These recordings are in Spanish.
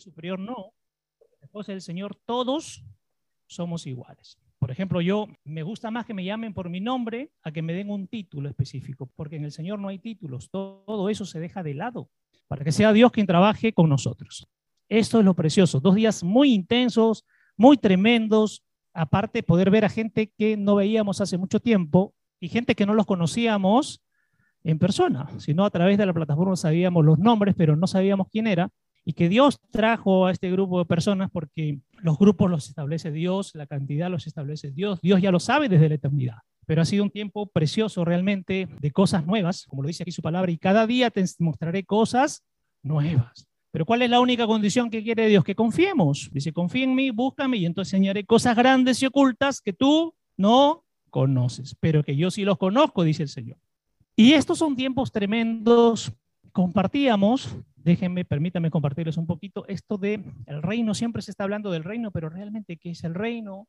superior no. Después del Señor todos somos iguales. Por ejemplo, yo me gusta más que me llamen por mi nombre a que me den un título específico, porque en el Señor no hay títulos, todo eso se deja de lado para que sea Dios quien trabaje con nosotros. Esto es lo precioso, dos días muy intensos, muy tremendos, aparte poder ver a gente que no veíamos hace mucho tiempo y gente que no los conocíamos en persona, sino a través de la plataforma sabíamos los nombres, pero no sabíamos quién era, y que Dios trajo a este grupo de personas porque los grupos los establece Dios, la cantidad los establece Dios, Dios ya lo sabe desde la eternidad. Pero ha sido un tiempo precioso realmente de cosas nuevas, como lo dice aquí su palabra, y cada día te mostraré cosas nuevas. Pero ¿cuál es la única condición que quiere Dios? Que confiemos. Dice, confía en mí, búscame y entonces enseñaré cosas grandes y ocultas que tú no conoces, pero que yo sí los conozco, dice el Señor. Y estos son tiempos tremendos. Compartíamos, déjenme, permítanme compartirles un poquito esto de el reino. Siempre se está hablando del reino, pero realmente, ¿qué es el reino?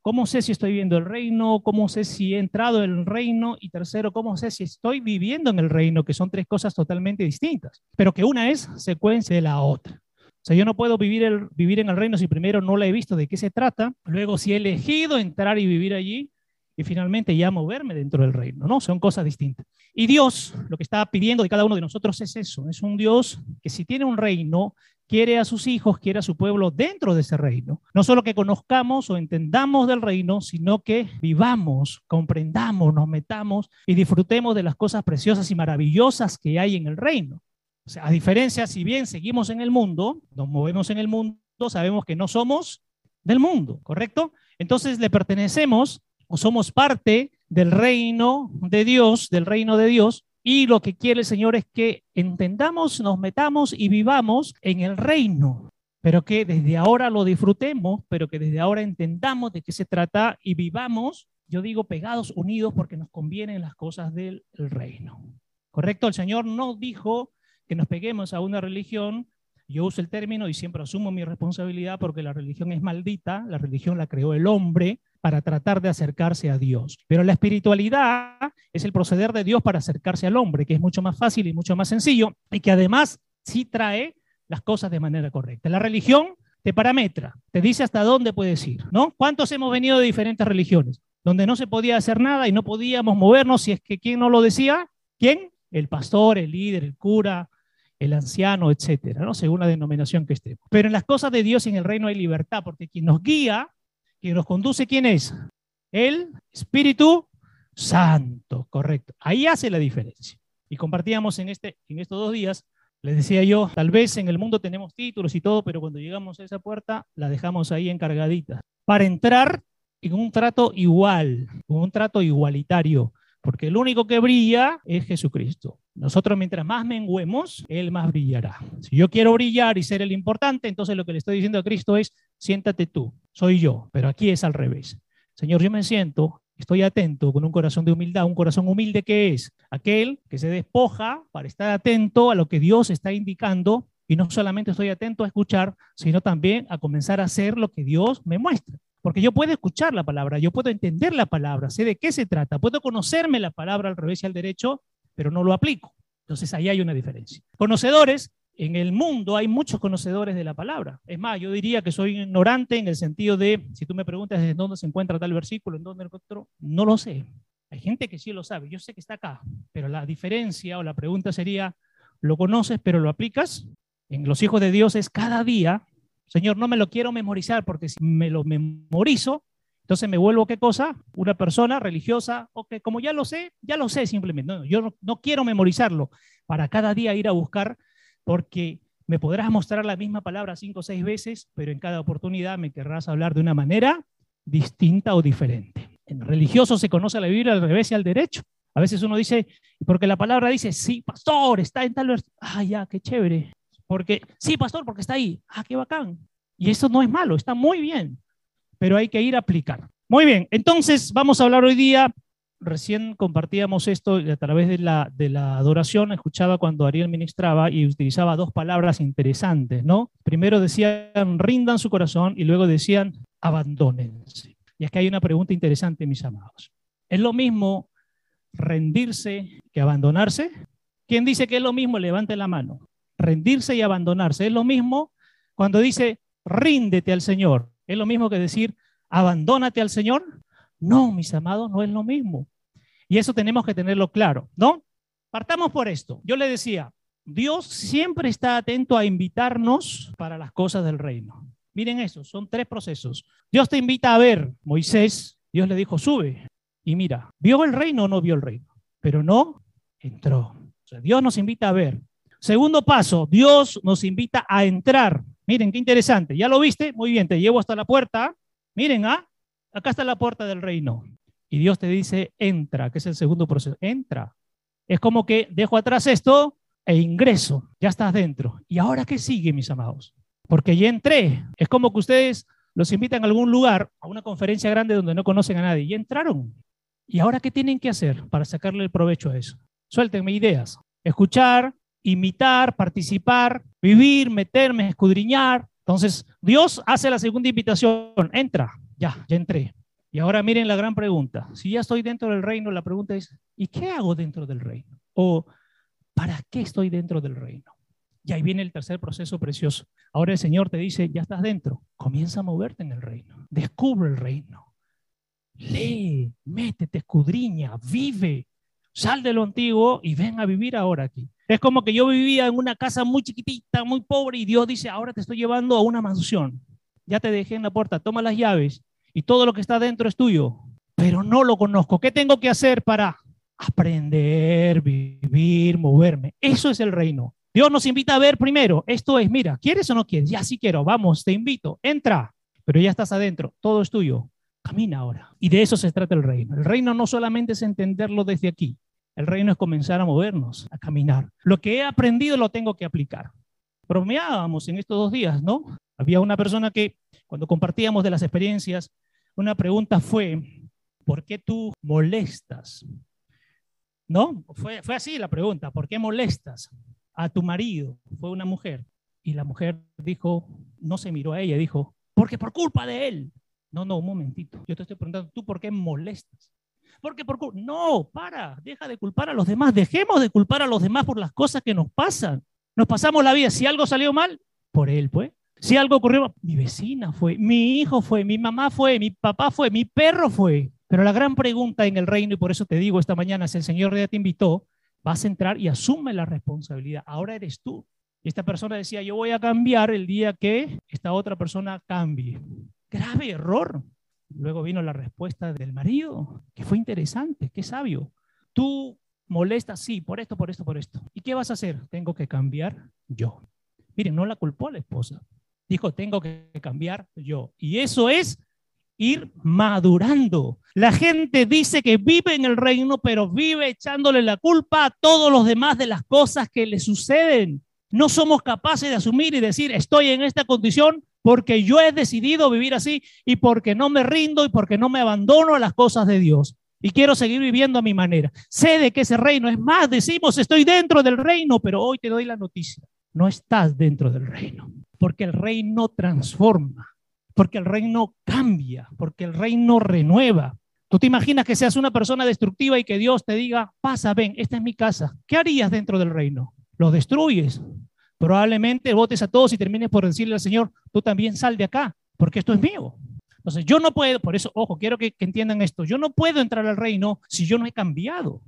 ¿Cómo sé si estoy viendo el reino? ¿Cómo sé si he entrado en el reino? Y tercero, ¿cómo sé si estoy viviendo en el reino? Que son tres cosas totalmente distintas, pero que una es secuencia de la otra. O sea, yo no puedo vivir, vivir en el reino si primero no la he visto de qué se trata, luego si he elegido entrar y vivir allí, y finalmente ya moverme dentro del reino, ¿no? Son cosas distintas. Y Dios, lo que está pidiendo de cada uno de nosotros es eso, es un Dios que si tiene un reino, quiere a sus hijos, quiere a su pueblo dentro de ese reino. No solo que conozcamos o entendamos del reino, sino que vivamos, comprendamos, nos metamos y disfrutemos de las cosas preciosas y maravillosas que hay en el reino. O sea, a diferencia, si bien seguimos en el mundo, nos movemos en el mundo, sabemos que no somos del mundo, ¿correcto? Entonces le pertenecemos o somos parte del reino de Dios, del reino de Dios, y lo que quiere el Señor es que entendamos, nos metamos y vivamos en el reino, pero que desde ahora lo disfrutemos, pero que desde ahora entendamos de qué se trata y vivamos, yo digo, pegados, unidos, porque nos convienen las cosas del reino. ¿Correcto? El Señor no dijo que nos peguemos a una religión yo uso el término y siempre asumo mi responsabilidad porque la religión es maldita, la religión la creó el hombre para tratar de acercarse a Dios. Pero la espiritualidad es el proceder de Dios para acercarse al hombre, que es mucho más fácil y mucho más sencillo y que además sí trae las cosas de manera correcta. La religión te parametra, te dice hasta dónde puedes ir, ¿no? ¿Cuántos hemos venido de diferentes religiones? Donde no se podía hacer nada y no podíamos movernos si es que quién no lo decía, ¿quién? El pastor, el líder, el cura, el anciano, etcétera, ¿no? según la denominación que estemos. Pero en las cosas de Dios y en el reino hay libertad, porque quien nos guía, quien nos conduce, ¿quién es? El Espíritu Santo, correcto. Ahí hace la diferencia. Y compartíamos en, este, en estos dos días, les decía yo, tal vez en el mundo tenemos títulos y todo, pero cuando llegamos a esa puerta, la dejamos ahí encargadita. Para entrar en un trato igual, un trato igualitario, porque el único que brilla es Jesucristo. Nosotros mientras más menguemos, Él más brillará. Si yo quiero brillar y ser el importante, entonces lo que le estoy diciendo a Cristo es, siéntate tú, soy yo, pero aquí es al revés. Señor, yo me siento, estoy atento con un corazón de humildad, un corazón humilde que es aquel que se despoja para estar atento a lo que Dios está indicando y no solamente estoy atento a escuchar, sino también a comenzar a hacer lo que Dios me muestra. Porque yo puedo escuchar la palabra, yo puedo entender la palabra, sé de qué se trata, puedo conocerme la palabra al revés y al derecho, pero no lo aplico. Entonces ahí hay una diferencia. Conocedores, en el mundo hay muchos conocedores de la palabra. Es más, yo diría que soy ignorante en el sentido de, si tú me preguntas en dónde se encuentra tal versículo, en dónde otro, no lo sé. Hay gente que sí lo sabe, yo sé que está acá, pero la diferencia o la pregunta sería, ¿lo conoces pero lo aplicas? En los hijos de Dios es cada día, Señor, no me lo quiero memorizar porque si me lo memorizo, entonces me vuelvo, ¿qué cosa? Una persona religiosa, o que como ya lo sé, ya lo sé simplemente. No, yo no, quiero memorizarlo para cada día ir a buscar, porque me podrás mostrar la misma palabra cinco o seis veces, pero en cada oportunidad me querrás hablar de una manera distinta o diferente. En religioso se conoce la Biblia al revés y al derecho. A veces uno dice, porque la palabra dice, sí, pastor, está en tal versículo. Ah, ya, qué chévere. Porque, sí, pastor, porque está ahí. Ah, qué bacán. Y eso no es malo, está muy bien pero hay que ir a aplicar. Muy bien, entonces vamos a hablar hoy día, recién compartíamos esto a través de la, de la adoración, escuchaba cuando Ariel ministraba y utilizaba dos palabras interesantes, ¿no? Primero decían, rindan su corazón y luego decían, abandónense. Y es que hay una pregunta interesante, mis amados. ¿Es lo mismo rendirse que abandonarse? ¿Quién dice que es lo mismo? Levante la mano. Rendirse y abandonarse. ¿Es lo mismo Cuando dice ríndete al Señor, ¿es lo mismo que decir abandónate al Señor? No, mis amados, no es lo mismo. Y eso tenemos que tenerlo claro, ¿no? Partamos por esto. Yo le decía, Dios siempre está atento a invitarnos para las cosas del reino. Miren eso, son tres procesos. Dios te invita a ver, Moisés, Dios le dijo, sube. Y mira, ¿vio el reino o no vio el reino? Pero no entró. Dios nos invita a ver. Segundo paso, Dios nos invita a entrar. Miren, qué interesante. ¿Ya lo viste? Muy bien, te llevo hasta la puerta. Miren, ¿ah? Acá está la puerta del reino. Y Dios te dice, entra, que es el segundo proceso. Entra. Es como que dejo atrás esto e ingreso. Ya estás dentro. ¿Y ahora qué sigue, mis amados? Porque ya entré. Es como que ustedes los invitan a algún lugar, a una conferencia grande donde no conocen a nadie. Y entraron. ¿Y ahora qué tienen que hacer para sacarle el provecho a eso? Suéltenme ideas. Escuchar, imitar, participar, vivir, meterme, escudriñar. Entonces, Dios hace la segunda invitación. Entra. Ya, ya entré. Y ahora miren la gran pregunta. Si ya estoy dentro del reino, la pregunta es, ¿y qué hago dentro del reino? O, ¿para qué estoy dentro del reino? Y ahí viene el tercer proceso precioso. Ahora el Señor te dice, ya estás dentro, comienza a moverte en el reino, descubre el reino, lee, métete, escudriña, vive, sal de lo antiguo y ven a vivir ahora aquí. Es como que yo vivía en una casa muy chiquitita, muy pobre, y Dios dice, ahora te estoy llevando a una mansión. Ya te dejé en la puerta, toma las llaves y todo lo que está dentro es tuyo, pero no lo conozco. ¿Qué tengo que hacer para aprender, vivir, moverme? Eso es el reino. Dios nos invita a ver primero, esto es, mira, ¿quieres o no quieres? Ya sí quiero, vamos, te invito, entra, pero ya estás adentro, todo es tuyo. Camina ahora. Y de eso se trata el reino. El reino no solamente es entenderlo desde aquí, el reino es comenzar a movernos, a caminar. Lo que he aprendido lo tengo que aplicar. Bromeábamos en estos dos días, ¿no? Había una persona que cuando compartíamos de las experiencias, una pregunta fue, ¿por qué tú molestas? ¿No? Fue, fue así la pregunta, ¿por qué molestas a tu marido? Fue una mujer. Y la mujer dijo, no se miró a ella, dijo, porque por culpa de él. No, no, un momentito. Yo te estoy preguntando, ¿tú por qué molestas? Porque por. No, para, deja de culpar a los demás. Dejemos de culpar a los demás por las cosas que nos pasan. Nos pasamos la vida. Si algo salió mal, por él, pues. Si algo ocurrió, mi vecina fue, mi hijo fue, mi mamá fue, mi papá fue, mi perro fue. Pero la gran pregunta en el reino, y por eso te digo esta mañana, si el Señor ya te invitó, vas a entrar y asume la responsabilidad. Ahora eres tú. Y esta persona decía, yo voy a cambiar el día que esta otra persona cambie. Grave error. Luego vino la respuesta del marido, que fue interesante, qué sabio. Tú molestas, sí, por esto, por esto, por esto. ¿Y qué vas a hacer? Tengo que cambiar yo. Miren, no la culpó la esposa, dijo, tengo que cambiar yo. Y eso es ir madurando. La gente dice que vive en el reino, pero vive echándole la culpa a todos los demás de las cosas que le suceden. No somos capaces de asumir y decir, estoy en esta condición porque yo he decidido vivir así y porque no me rindo y porque no me abandono a las cosas de Dios. Y quiero seguir viviendo a mi manera. Sé de que ese reino es más, decimos, estoy dentro del reino, pero hoy te doy la noticia. No estás dentro del reino porque el reino transforma, porque el reino cambia, porque el reino renueva. Tú te imaginas que seas una persona destructiva y que Dios te diga, pasa, ven, esta es mi casa. ¿Qué harías dentro del reino? Lo destruyes. Probablemente votes a todos y termines por decirle al Señor, tú también sal de acá, porque esto es mío. Entonces, yo no puedo, por eso, ojo, quiero que, entiendan esto, yo no puedo entrar al reino si yo no he cambiado.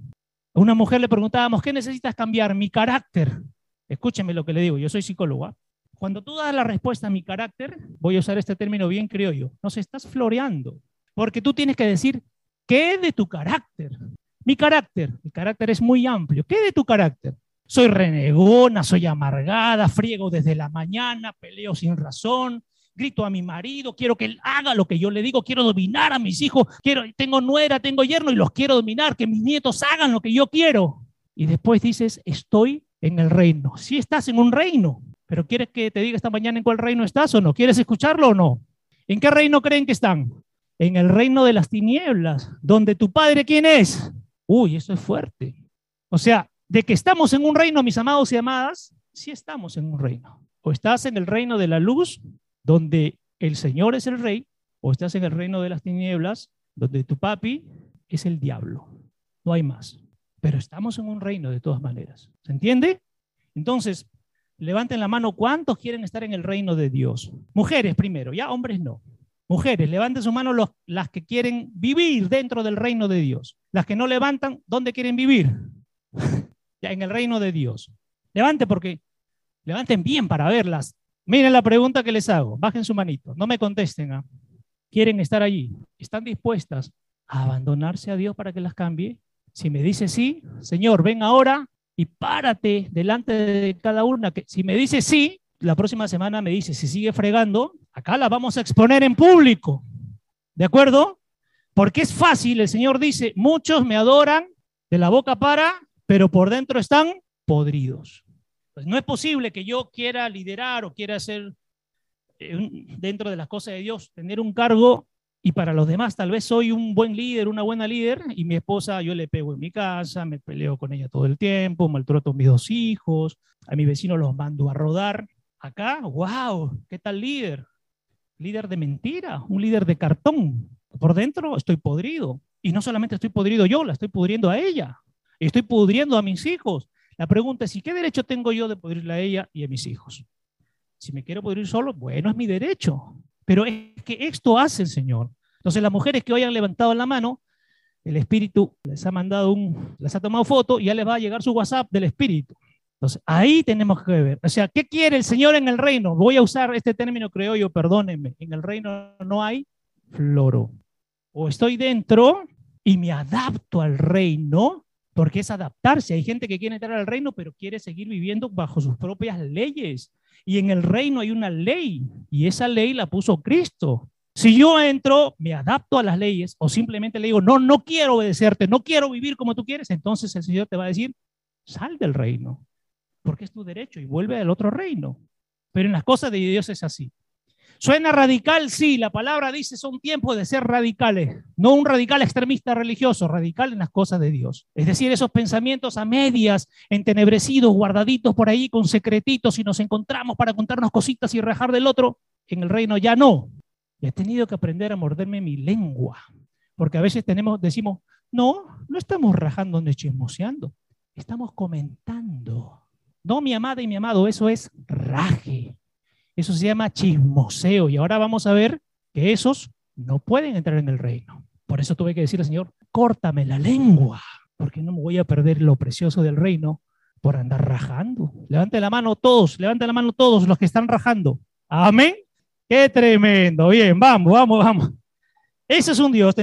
A una mujer le preguntábamos, ¿qué necesitas cambiar? Mi carácter. Escúcheme lo que le digo, yo soy psicóloga. Cuando tú das la respuesta a mi carácter, voy a usar este término bien criollo, nos estás floreando, porque tú tienes que decir, ¿qué de tu carácter? Mi carácter, mi carácter es muy amplio, ¿qué de tu carácter? Soy renegona, soy amargada, friego desde la mañana, peleo sin razón, grito a mi marido, quiero que él haga lo que yo le digo, quiero dominar a mis hijos, quiero, tengo nuera, tengo yerno y los quiero dominar, que mis nietos hagan lo que yo quiero. Y después dices, estoy en el reino. Si estás en un reino, pero ¿quieres que te diga esta mañana en cuál reino estás o no? ¿Quieres escucharlo o no? ¿En qué reino creen que están? En el reino de las tinieblas, donde tu padre, ¿quién es? Uy, eso es fuerte. O sea, de que estamos en un reino, mis amados y amadas, sí estamos en un reino. O estás en el reino de la luz, donde el Señor es el rey, o estás en el reino de las tinieblas, donde tu papi es el diablo. No hay más. Pero estamos en un reino de todas maneras. ¿Se entiende? Entonces, Levanten la mano, ¿cuántos quieren estar en el reino de Dios? Mujeres primero, ya hombres no. Mujeres, levanten su mano los, las que quieren vivir dentro del reino de Dios. Las que no levantan, ¿dónde quieren vivir? en el reino de Dios. Levante porque levanten bien para verlas. Miren la pregunta que les hago. Bajen su manito. No me contesten. ¿ah? ¿Quieren estar allí? ¿Están dispuestas a abandonarse a Dios para que las cambie? Si me dice sí, Señor, ven ahora y párate delante de cada una. Que si me dice sí, la próxima semana me dice, si sigue fregando, acá la vamos a exponer en público. ¿De acuerdo? Porque es fácil, el Señor dice, muchos me adoran de la boca para, pero por dentro están podridos. Pues no es posible que yo quiera liderar o quiera hacer eh, dentro de las cosas de Dios, tener un cargo y para los demás tal vez soy un buen líder, una buena líder y mi esposa yo le pego en mi casa, me peleo con ella todo el tiempo, maltrato a mis dos hijos, a mi vecino los mando a rodar. Acá, wow, ¿qué tal líder? Líder de mentira, un líder de cartón. Por dentro estoy podrido. Y no solamente estoy podrido yo, la estoy pudriendo a ella. Estoy pudriendo a mis hijos. La pregunta es, ¿y qué derecho tengo yo de pudrirla a ella y a mis hijos? Si me quiero pudrir solo, bueno, es mi derecho. Pero es que esto hace el Señor. Entonces, las mujeres que hoy han levantado la mano, el Espíritu les ha mandado un, les ha tomado foto y ya les va a llegar su WhatsApp del Espíritu. Entonces, ahí tenemos que ver. O sea, ¿qué quiere el Señor en el reino? Voy a usar este término, creo yo, perdónenme. En el reino no hay floro. O estoy dentro y me adapto al reino, porque es adaptarse. Hay gente que quiere entrar al reino, pero quiere seguir viviendo bajo sus propias leyes. Y en el reino hay una ley, y esa ley la puso Cristo. Si yo entro, me adapto a las leyes, o simplemente le digo, no, no quiero obedecerte, no quiero vivir como tú quieres, entonces el Señor te va a decir, sal del reino, porque es tu derecho y vuelve al otro reino. Pero en las cosas de Dios es así. Suena radical, sí, la palabra dice son tiempos de ser radicales, no un radical extremista religioso, radical en las cosas de Dios. Es decir, esos pensamientos a medias, entenebrecidos, guardaditos por ahí con secretitos y nos encontramos para contarnos cositas y rajar del otro, en el reino ya no. he tenido que aprender a morderme mi lengua, porque a veces tenemos, decimos, no, no estamos rajando ni chismoseando, estamos comentando. No, mi amada y mi amado, eso es raje. Eso se llama chismoseo. Y ahora vamos a ver que esos no pueden entrar en el reino. Por eso tuve que decir al Señor, córtame la lengua, porque no me voy a perder lo precioso del reino por andar rajando. Levante la mano todos, levante la mano todos los que están rajando. Amén. Qué tremendo. Bien, vamos, vamos, vamos. Ese es un Dios.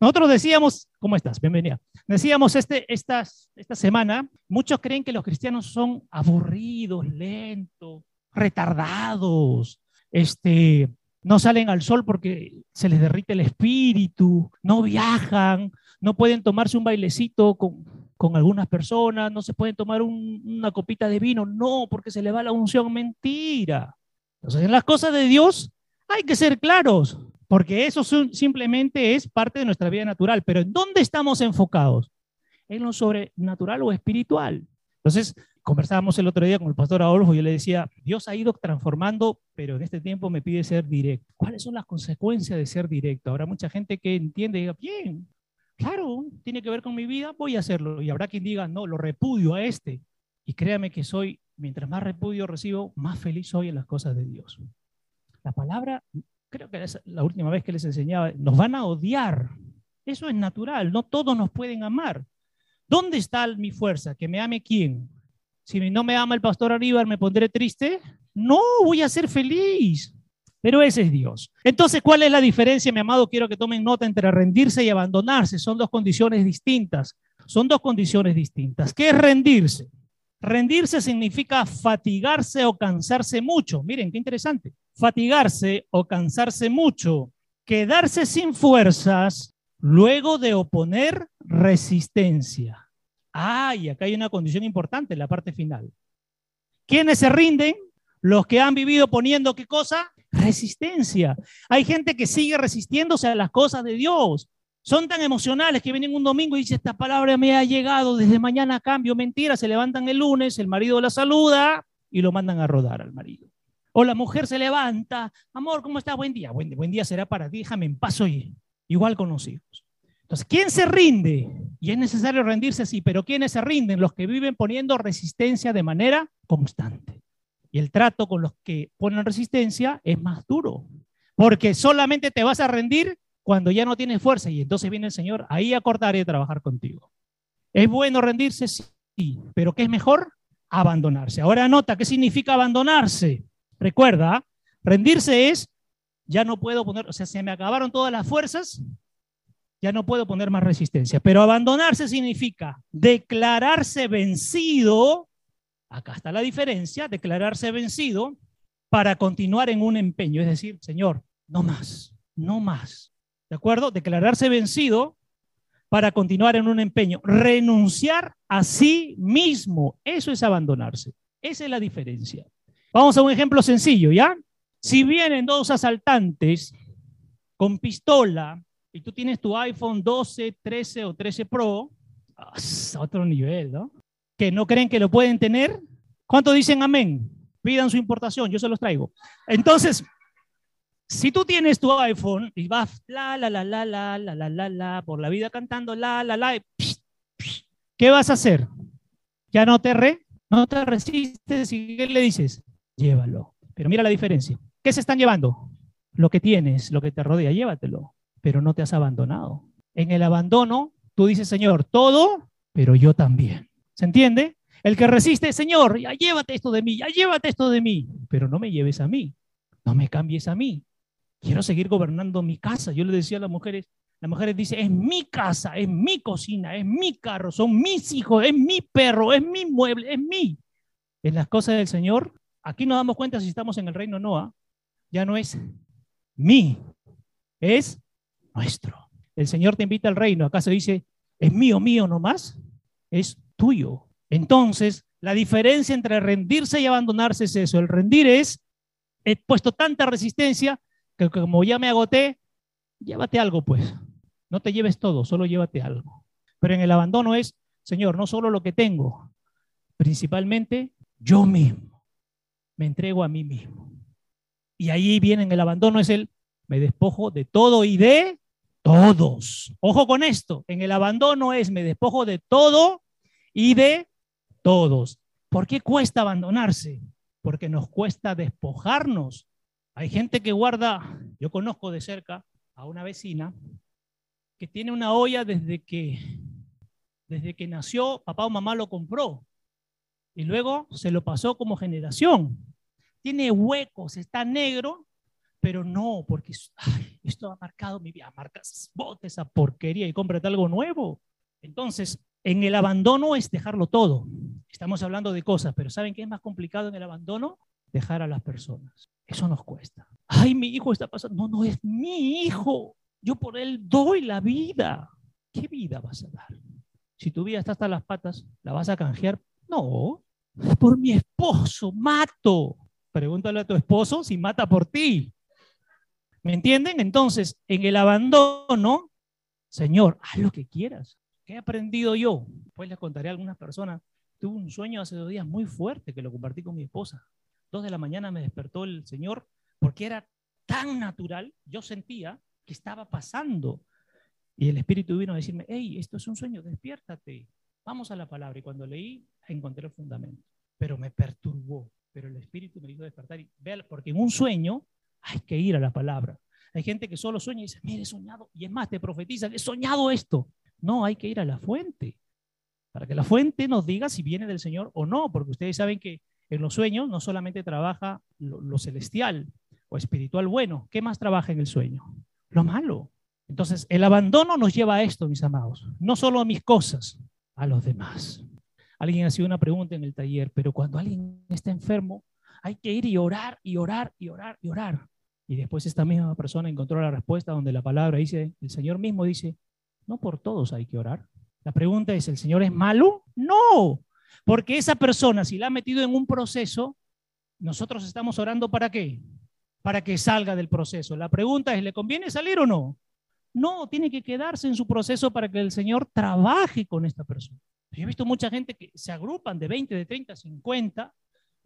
Nosotros decíamos, ¿cómo estás? Bienvenida. Decíamos este, esta, esta semana, muchos creen que los cristianos son aburridos, lentos, retardados, este, no salen al sol porque se les derrite el espíritu, no viajan, no pueden tomarse un bailecito con, con algunas personas, no se pueden tomar una copita de vino, no, porque se le va la unción, mentira. Entonces, en las cosas de Dios hay que ser claros, porque eso simplemente es parte de nuestra vida natural, pero ¿en dónde estamos enfocados? ¿En lo sobrenatural o espiritual? Entonces, conversábamos el otro día con el pastor Adolfo yo le decía, Dios ha ido transformando, pero en este tiempo me pide ser directo. ¿Cuáles son las consecuencias de ser directo? Habrá mucha gente que entiende y diga, bien, claro, tiene que ver con mi vida, voy a hacerlo. Y habrá quien diga, no, lo repudio a este. Y créame que soy, mientras más repudio recibo, más feliz soy en las cosas de Dios. La palabra, creo que es la última vez que les enseñaba, nos van a odiar. Eso es natural, no todos nos pueden amar. ¿Dónde está mi fuerza? ¿Que me ame quién? Si no me ama el pastor Aníbal, ¿me pondré triste? No, voy a ser feliz. Pero ese es Dios. Entonces, ¿cuál es la diferencia, mi amado? Quiero que tomen nota entre rendirse y abandonarse. Son dos condiciones distintas. Son dos condiciones distintas. ¿Qué es rendirse? Rendirse significa fatigarse o cansarse mucho. Miren, qué interesante. Fatigarse o cansarse mucho. Quedarse sin fuerzas luego de oponer resistencia. Ah, y acá hay una condición importante en la parte final. ¿Quiénes se rinden? Los que han vivido poniendo qué cosa? Resistencia. Hay gente que sigue resistiéndose a las cosas de Dios. Son tan emocionales que vienen un domingo y dicen, esta palabra me ha llegado, desde mañana cambio. Mentira, se levantan el lunes, el marido la saluda y lo mandan a rodar al marido. O la mujer se levanta, amor, ¿cómo estás? Buen día. Buen, buen día será para ti, déjame en paz hoy. Igual con los hijos. Entonces, ¿quién se rinde? Y es necesario rendirse así, pero ¿quiénes se rinden? Los que viven poniendo resistencia de manera constante. Y el trato con los que ponen resistencia es más duro, porque solamente te vas a rendir cuando ya no tienes fuerza y entonces viene el Señor ahí a cortar y trabajar contigo. ¿Es bueno rendirse? Sí, pero ¿qué es mejor? Abandonarse. Ahora anota, ¿qué significa abandonarse? Recuerda, rendirse es, ya no puedo poner, o sea, se me acabaron todas las fuerzas, ya no puedo poner más resistencia. Pero abandonarse significa declararse vencido, acá está la diferencia, declararse vencido para continuar en un empeño, es decir, Señor, no más, no más. ¿De acuerdo? Declararse vencido para continuar en un empeño. Renunciar a sí mismo, eso es abandonarse. Esa es la diferencia. Vamos a un ejemplo sencillo, ¿ya? Si vienen dos asaltantes con pistola y tú tienes tu iPhone 12, 13 o 13 Pro, a otro nivel, ¿no? Que no creen que lo pueden tener. ¿Cuánto dicen amén? Pidan su importación, yo se los traigo. Entonces, si tú tienes tu iPhone y vas la, la, la, la, la, la, la, la, la, por la vida cantando la, la, la, ¿qué vas a hacer? ¿Ya no te re? ¿No te resistes? ¿Y qué le dices? Llévalo. Pero mira la diferencia. ¿Qué se están llevando? Lo que tienes, lo que te rodea, llévatelo pero no te has abandonado. En el abandono, tú dices, Señor, todo, pero yo también. ¿Se entiende? El que resiste, Señor, ya llévate esto de mí, ya llévate esto de mí, pero no me lleves a mí, no me cambies a mí. Quiero seguir gobernando mi casa. Yo le decía a las mujeres, las mujeres dicen, es mi casa, es mi cocina, es mi carro, son mis hijos, es mi perro, es mi mueble, es mi. En las cosas del Señor, aquí nos damos cuenta si estamos en el reino Noah, ya no es mi, es nuestro. El Señor te invita al reino. Acá se dice, es mío, mío nomás, es tuyo. Entonces, la diferencia entre rendirse y abandonarse es eso. El rendir es, he puesto tanta resistencia que como ya me agoté, llévate algo pues. No te lleves todo, solo llévate algo. Pero en el abandono es, Señor, no solo lo que tengo, principalmente yo mismo. Me entrego a mí mismo. Y ahí viene en el abandono es el, me despojo de todo y de todos. Ojo con esto, en el abandono es me despojo de todo y de todos. ¿Por qué cuesta abandonarse? Porque nos cuesta despojarnos. Hay gente que guarda, yo conozco de cerca a una vecina que tiene una olla desde que desde que nació, papá o mamá lo compró y luego se lo pasó como generación. Tiene huecos, está negro pero no, porque esto ha marcado mi vida. Marcas, bote esa porquería y cómprate algo nuevo. Entonces, en el abandono es dejarlo todo. Estamos hablando de cosas, pero ¿saben qué es más complicado en el abandono? Dejar a las personas. Eso nos cuesta. Ay, mi hijo está pasando. No, no es mi hijo. Yo por él doy la vida. ¿Qué vida vas a dar? Si tu vida está hasta las patas, ¿la vas a canjear? No, por mi esposo, mato. Pregúntale a tu esposo si mata por ti. ¿Me entienden? Entonces, en el abandono, Señor, haz lo que quieras. ¿Qué he aprendido yo? Pues les contaré a algunas personas. Tuve un sueño hace dos días muy fuerte que lo compartí con mi esposa. Dos de la mañana me despertó el Señor porque era tan natural, yo sentía que estaba pasando. Y el Espíritu vino a decirme, hey, esto es un sueño, despiértate. Vamos a la palabra. Y cuando leí, encontré el fundamento. Pero me perturbó. Pero el Espíritu me hizo despertar. Y porque en un sueño hay que ir a la palabra. Hay gente que solo sueña y dice, mire, he soñado. Y es más, te profetiza, he soñado esto. No, hay que ir a la fuente. Para que la fuente nos diga si viene del Señor o no. Porque ustedes saben que en los sueños no solamente trabaja lo, celestial o espiritual bueno. ¿Qué más trabaja en el sueño? Lo malo. Entonces, el abandono nos lleva a esto, mis amados. No solo a mis cosas, a los demás. Alguien ha sido una pregunta en el taller, pero cuando alguien está enfermo, hay que ir y orar y orar y orar y orar. Y después esta misma persona encontró la respuesta donde la palabra dice, el Señor mismo dice, no por todos hay que orar. La pregunta es, ¿el Señor es malo? No, porque esa persona, si la ha metido en un proceso, nosotros estamos orando para qué? Para que salga del proceso. La pregunta es, ¿le conviene salir o no? No, tiene que quedarse en su proceso para que el Señor trabaje con esta persona. Yo he visto mucha gente que se agrupan de 20, de 30, 50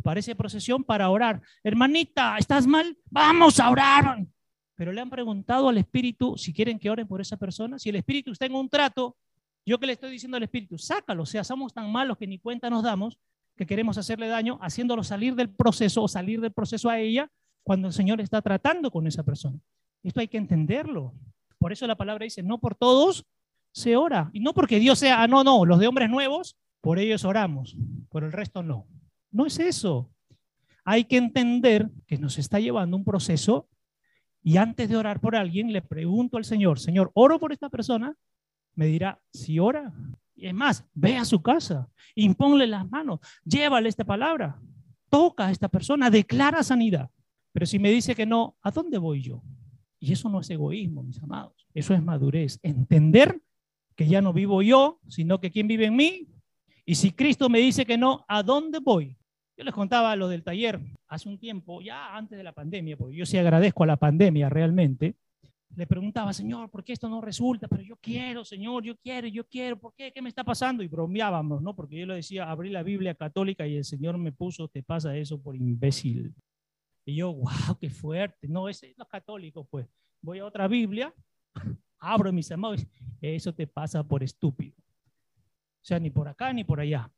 parece procesión para orar. Hermanita, ¿estás mal? Vamos a orar. Pero le han preguntado al Espíritu si quieren que oren por esa persona. Si el Espíritu está en un trato, yo que le estoy diciendo al Espíritu, sácalo, o sea, somos tan malos que ni cuenta nos damos. que queremos hacerle daño, haciéndolo salir del proceso o salir del proceso a ella cuando el Señor está tratando con esa persona. Esto hay que entenderlo. Por eso la palabra dice, no por todos se ora. Y no porque Dios sea, ah, no, no, los de hombres nuevos, por ellos oramos, por el resto no. No es eso. Hay que entender que nos está llevando un proceso y antes de orar por alguien le pregunto al Señor, Señor, oro por esta persona. Me dirá, si ora. Y es más, ve a su casa, imponle las manos, llévale esta palabra, toca a esta persona, declara sanidad. Pero si me dice que no, ¿a dónde voy yo? Y eso no es egoísmo, mis amados. Eso es madurez. Entender que ya no vivo yo, sino que quien vive en mí. Y si Cristo me dice que no, ¿a dónde voy? Yo les contaba lo del taller hace un tiempo, ya antes de la pandemia, porque yo sí agradezco a la pandemia realmente. Le preguntaba, Señor, ¿por qué esto no resulta? Pero yo quiero, Señor, yo quiero, yo quiero, ¿por qué? ¿Qué me está pasando? Y bromeábamos, ¿no? Porque yo le decía, abrí la Biblia católica y el Señor me puso, te pasa eso por imbécil. Y yo, wow, qué fuerte. No, ese es los católicos, pues. Voy a otra Biblia, abro mis amados, eso te pasa por estúpido. O sea, ni por acá ni por allá.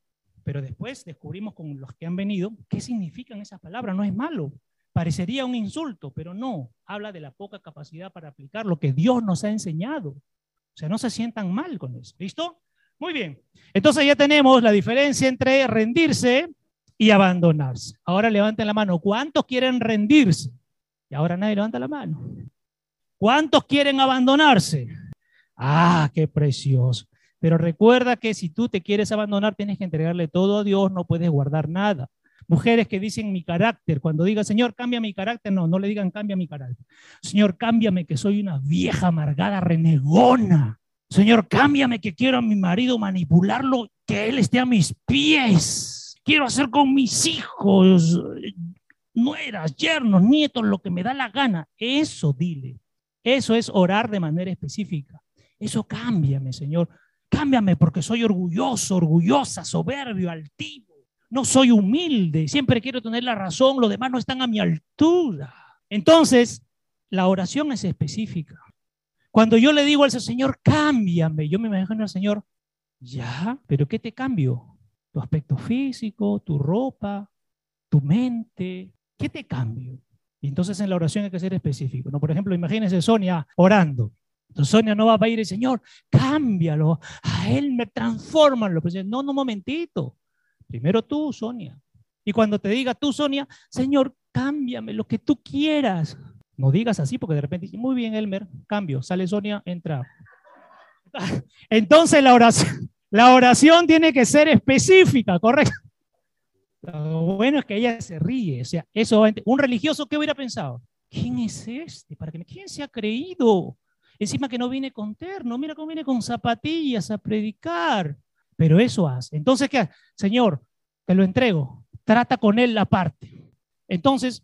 Pero después descubrimos con los que han venido qué significan esas palabras. No es malo. Parecería un insulto, pero no. Habla de la poca capacidad para aplicar lo que Dios nos ha enseñado. O sea, no se sientan mal con eso. ¿Listo? Muy bien. Entonces ya tenemos la diferencia entre rendirse y abandonarse. Ahora levanten la mano. ¿Cuántos quieren rendirse? Y ahora nadie levanta la mano. ¿Cuántos quieren abandonarse? Ah, qué precioso. Pero recuerda que si tú te quieres abandonar, tienes que entregarle todo a Dios, no puedes guardar nada. Mujeres que dicen mi carácter, cuando diga, Señor, cambia mi carácter, no, no le digan cambia mi carácter. Señor, cámbiame que soy una vieja amargada renegona. Señor, cámbiame que quiero a mi marido manipularlo, que él esté a mis pies quiero hacer con mis hijos, nueras, yernos, nietos, lo que me da la gana. Eso dile. Eso es orar de manera específica. Eso cámbiame, Señor. Cámbiame porque soy orgulloso, orgullosa, soberbio, altivo. No soy humilde, siempre quiero tener la razón, los demás no están a mi altura. Entonces, la oración es específica. Cuando yo le digo al Señor, cámbiame, yo me imagino al Señor, ya, pero ¿qué te cambio? tu aspecto físico, tu ropa, tu mente. ¿Qué te cambio? Y entonces en la oración hay que ser específico. ¿no? Por ejemplo, imagínense Sonia orando. Entonces Sonia no va a ir y Señor, cámbialo, a Él me transforma. No, no, momentito. Primero tú, Sonia. Y cuando te diga tú, Sonia, Señor, cámbiame lo que tú quieras. No digas así porque de repente, muy bien, Elmer, cambio. Sale Sonia, entra. Entonces la oración, la oración tiene que ser específica, ¿correcto? Lo bueno es que ella se ríe. O sea, eso, un religioso, ¿qué hubiera pensado? ¿Quién es este? ¿Para que ¿Quién se ha creído? Encima que no viene con terno, mira cómo viene con zapatillas a predicar. Pero eso hace. Entonces, ¿qué? Señor, te lo entrego. Trata con él la parte. Entonces,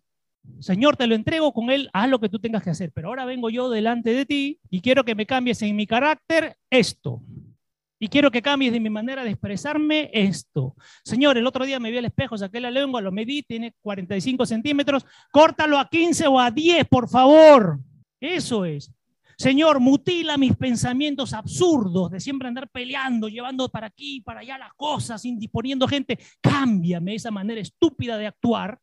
Señor, te lo entrego con él, haz lo que tú tengas que hacer. Pero ahora vengo yo delante de ti y quiero que me cambies en mi carácter esto. Y quiero que cambies de mi manera de expresarme esto. Señor, el otro día me vi al espejo, saqué la lengua, lo medí, tiene 45 centímetros, córtalo a 15 o a 10, por favor. Eso es. Señor, mutila mis pensamientos absurdos de siempre andar peleando, llevando para aquí, para allá las cosas, indisponiendo gente. Cámbiame esa manera estúpida de actuar.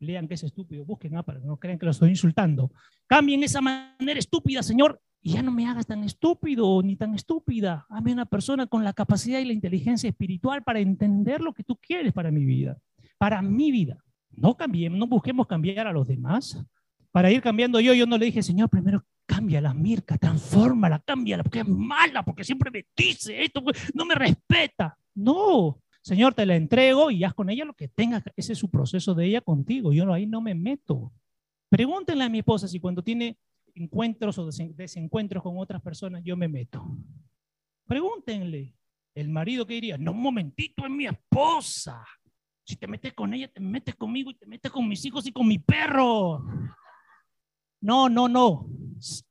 Lean que es estúpido, busquen, ah, para que no crean que lo estoy insultando. Cambien esa manera estúpida, Señor, y ya no me hagas tan estúpido ni tan estúpida. Hazme una persona con la capacidad y la inteligencia espiritual para entender lo que tú quieres para mi vida, para mi vida. No cambiemos, no busquemos cambiar a los demás. Para ir cambiando yo, yo no le dije, Señor, primero cámbiala, Mirka, transfórmala, cámbiala, porque es mala, porque siempre me dice esto, pues, no me respeta. No, Señor, te la entrego y haz con ella lo que tengas. Ese es su proceso de ella contigo. Yo ahí no me meto. Pregúntenle a mi esposa si cuando tiene encuentros o desencuentros con otras personas, yo me meto. Pregúntenle. El marido que diría, no, un momentito, es mi esposa. Si te metes con ella, te metes conmigo y te metes con mis hijos y con mi perro. No, no, no.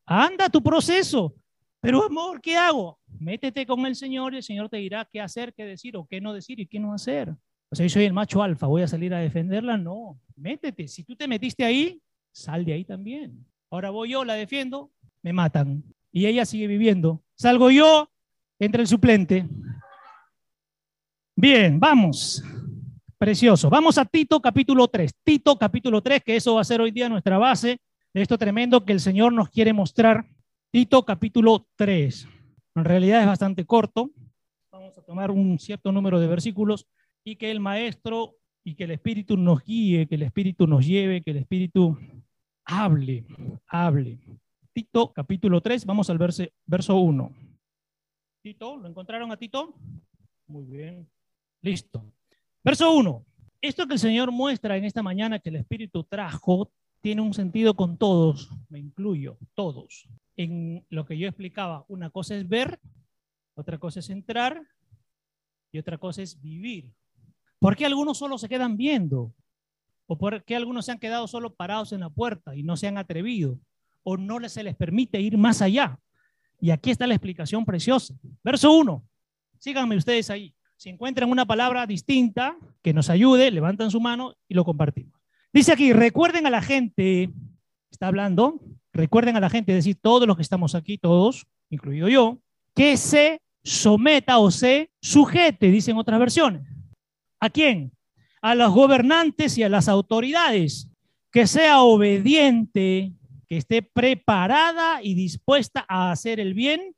Anda tu proceso. Pero amor, ¿qué hago? Métete con el Señor y el Señor te dirá qué hacer, qué decir o qué no decir y qué no hacer. O sea, yo soy el macho alfa, voy a salir a defenderla. No, métete. Si tú te metiste ahí, sal de ahí también. Ahora voy yo, la defiendo, me matan. Y ella sigue viviendo. Salgo yo, entra el suplente. Bien, vamos. Precioso. Vamos a Tito capítulo 3. Tito capítulo 3, que eso va a ser hoy día nuestra base de esto tremendo que el Señor nos quiere mostrar. Tito capítulo 3. En realidad es bastante corto. Vamos a tomar un cierto número de versículos y que el maestro y que el Espíritu nos guíe, que el Espíritu nos lleve, que el Espíritu hable, hable. Tito capítulo 3, vamos al verso, verso 1. Tito, ¿lo encontraron a Tito? Muy bien. Listo. Verso 1. Esto que el Señor muestra en esta mañana que el Espíritu trajo tiene un sentido con todos, me incluyo, todos. En lo que yo explicaba, una cosa es ver, otra cosa es entrar y otra cosa es vivir. ¿Por qué algunos solo se quedan viendo? ¿O por qué algunos se han quedado solo parados en la puerta y no se han atrevido? ¿O no se les permite ir más allá? Y aquí está la explicación preciosa. Verso 1. Síganme ustedes ahí. Si encuentran una palabra distinta que nos ayude, levantan su mano y lo compartimos. Dice aquí, recuerden a la gente, está hablando, recuerden a la gente, es decir, todos los que estamos aquí, todos, incluido yo, que se someta o se sujete, dicen otras versiones. ¿A quién? A los gobernantes y a las autoridades. Que sea obediente, que esté preparada y dispuesta a hacer el bien,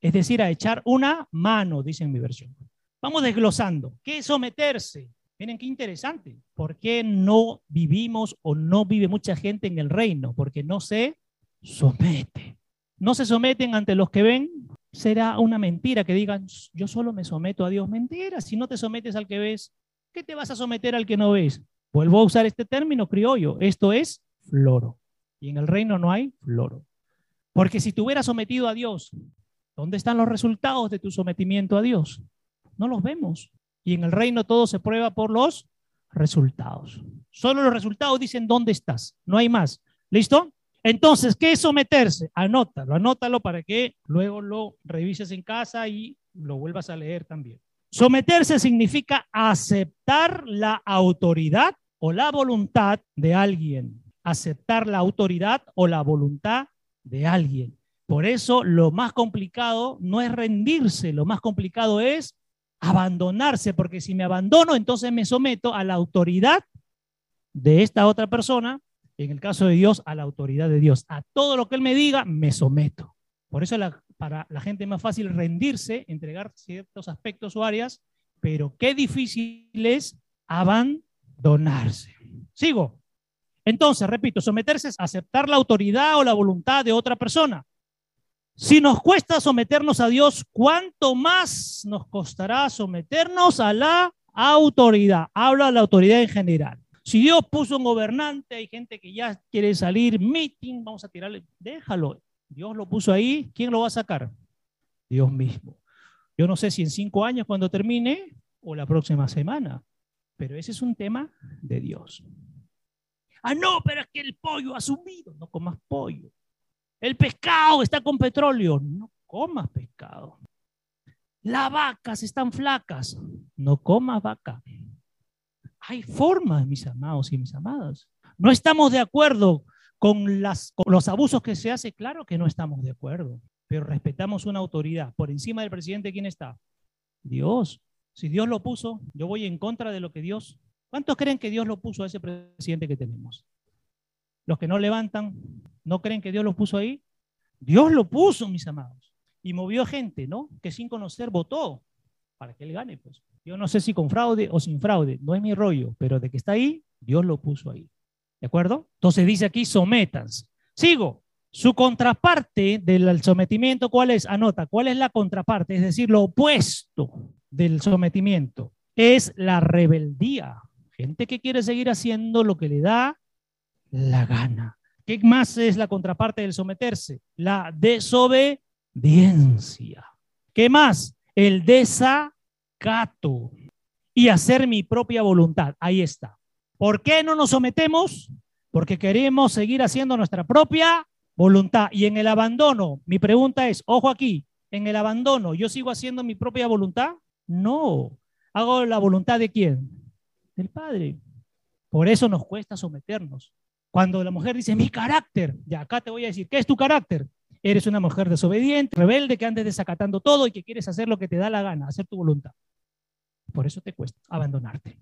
es decir, a echar una mano, dice en mi versión. Vamos desglosando. ¿Qué es someterse? Miren qué interesante. ¿Por qué no vivimos o no vive mucha gente en el reino? Porque no se somete. No se someten ante los que ven. Será una mentira que digan, yo solo me someto a Dios. Mentira, si no te sometes al que ves, ¿qué te vas a someter al que no ves? Vuelvo a usar este término criollo. Esto es floro. Y en el reino no hay floro. Porque si te hubieras sometido a Dios, ¿dónde están los resultados de tu sometimiento a Dios? No los vemos. Y en el reino todo se prueba por los resultados. Solo los resultados dicen dónde estás. No hay más. ¿Listo? Entonces, ¿qué es someterse? Anótalo, anótalo para que luego lo revises en casa y lo vuelvas a leer también. Someterse significa aceptar la autoridad o la voluntad de alguien. Aceptar la autoridad o la voluntad de alguien. Por eso lo más complicado no es rendirse, lo más complicado es abandonarse, porque si me abandono, entonces me someto a la autoridad de esta otra persona, en el caso de Dios, a la autoridad de Dios. A todo lo que Él me diga, me someto. Por eso para la gente es más fácil rendirse, entregar ciertos aspectos o áreas, pero qué difícil es abandonarse. Sigo. Entonces, repito, someterse es aceptar la autoridad o la voluntad de otra persona. Si nos cuesta someternos a Dios, ¿cuánto más nos costará someternos a la autoridad? Habla la autoridad en general. Si Dios puso un gobernante, hay gente que ya quiere salir, meeting, vamos a tirarle, déjalo. Dios lo puso ahí, ¿quién lo va a sacar? Dios mismo. Yo no sé si en cinco años cuando termine o la próxima semana, pero ese es un tema de Dios. Ah, no, pero es que el pollo ha subido, no comas pollo. El pescado está con petróleo. No comas pescado. Las vacas están flacas. No comas vaca. Hay formas, mis amados y mis amadas. No estamos de acuerdo con, las, con los abusos que se hace. Claro que no estamos de acuerdo, pero respetamos una autoridad. Por encima del presidente, ¿quién está? Dios. Si Dios lo puso, yo voy en contra de lo que Dios. ¿Cuántos creen que Dios lo puso a ese presidente que tenemos? Los que no levantan, ¿no creen que Dios lo puso ahí? Dios lo puso, mis amados. Y movió gente, ¿no? Que sin conocer votó para que él gane, pues. Yo no sé si con fraude o sin fraude, no es mi rollo, pero de que está ahí, Dios lo puso ahí. ¿De acuerdo? Entonces dice aquí, sometas. Sigo. Su contraparte del sometimiento, ¿cuál es? Anota, ¿cuál es la contraparte? Es decir, lo opuesto del sometimiento. Es la rebeldía. Gente que quiere seguir haciendo lo que le da la gana. ¿Qué más es la contraparte del someterse? La desobediencia. ¿Qué más? El desacato y hacer mi propia voluntad. Ahí está. ¿Por qué no nos sometemos? Porque queremos seguir haciendo nuestra propia voluntad. Y en el abandono, mi pregunta es, ojo aquí, en el abandono, ¿yo sigo haciendo mi propia voluntad? No. ¿Hago la voluntad de quién? Del Padre. Por eso nos cuesta someternos. Cuando la mujer dice, mi carácter, ya acá te voy a decir, ¿qué es tu carácter? Eres una mujer desobediente, rebelde, que andes desacatando todo y que quieres hacer lo que te da la gana, hacer tu voluntad. Por eso te cuesta abandonarte.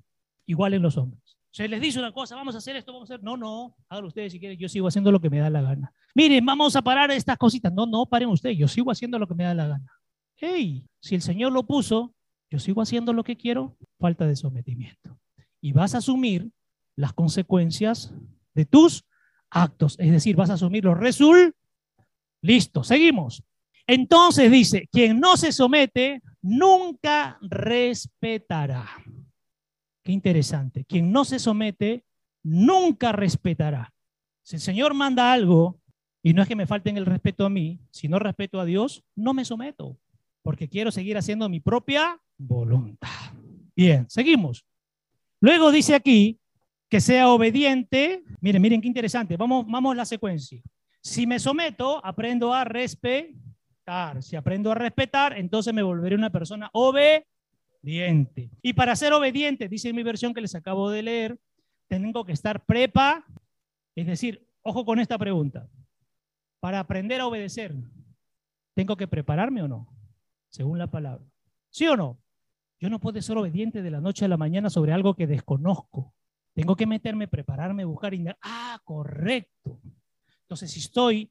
igual en los hombres. Se les dice una cosa, vamos a hacer esto, vamos a hacer. No, no, háganlo ustedes si quieren, yo sigo haciendo lo que me da la gana. Miren, vamos a parar estas cositas. No, no, paren ustedes, yo sigo haciendo lo que me da la gana. Hey, si el Señor lo puso, yo sigo haciendo lo que quiero, falta de sometimiento. Y vas a asumir las consecuencias de tus actos, es decir, vas a asumir los resultados. Listo, seguimos. Entonces dice, quien no se somete nunca respetará. Qué interesante. Quien no se somete nunca respetará. Si el Señor manda algo, y no es que me falten el respeto a mí, si no respeto a Dios, no me someto, porque quiero seguir haciendo mi propia voluntad. Bien, seguimos. Luego dice aquí que sea obediente. Miren, miren qué interesante. Vamos, vamos a la secuencia. Si me someto, aprendo a respetar. Si aprendo a respetar, entonces me volveré una persona obediente y para ser obediente, dice mi versión que les acabo de leer, tengo que estar prepa, es decir, ojo con esta pregunta. Para aprender a obedecer, ¿tengo que prepararme o no? Según la palabra. ¿Sí o no? Yo no puedo ser obediente de la noche a la mañana sobre algo que desconozco. Tengo que meterme, prepararme, buscar ah, correcto. Entonces, si estoy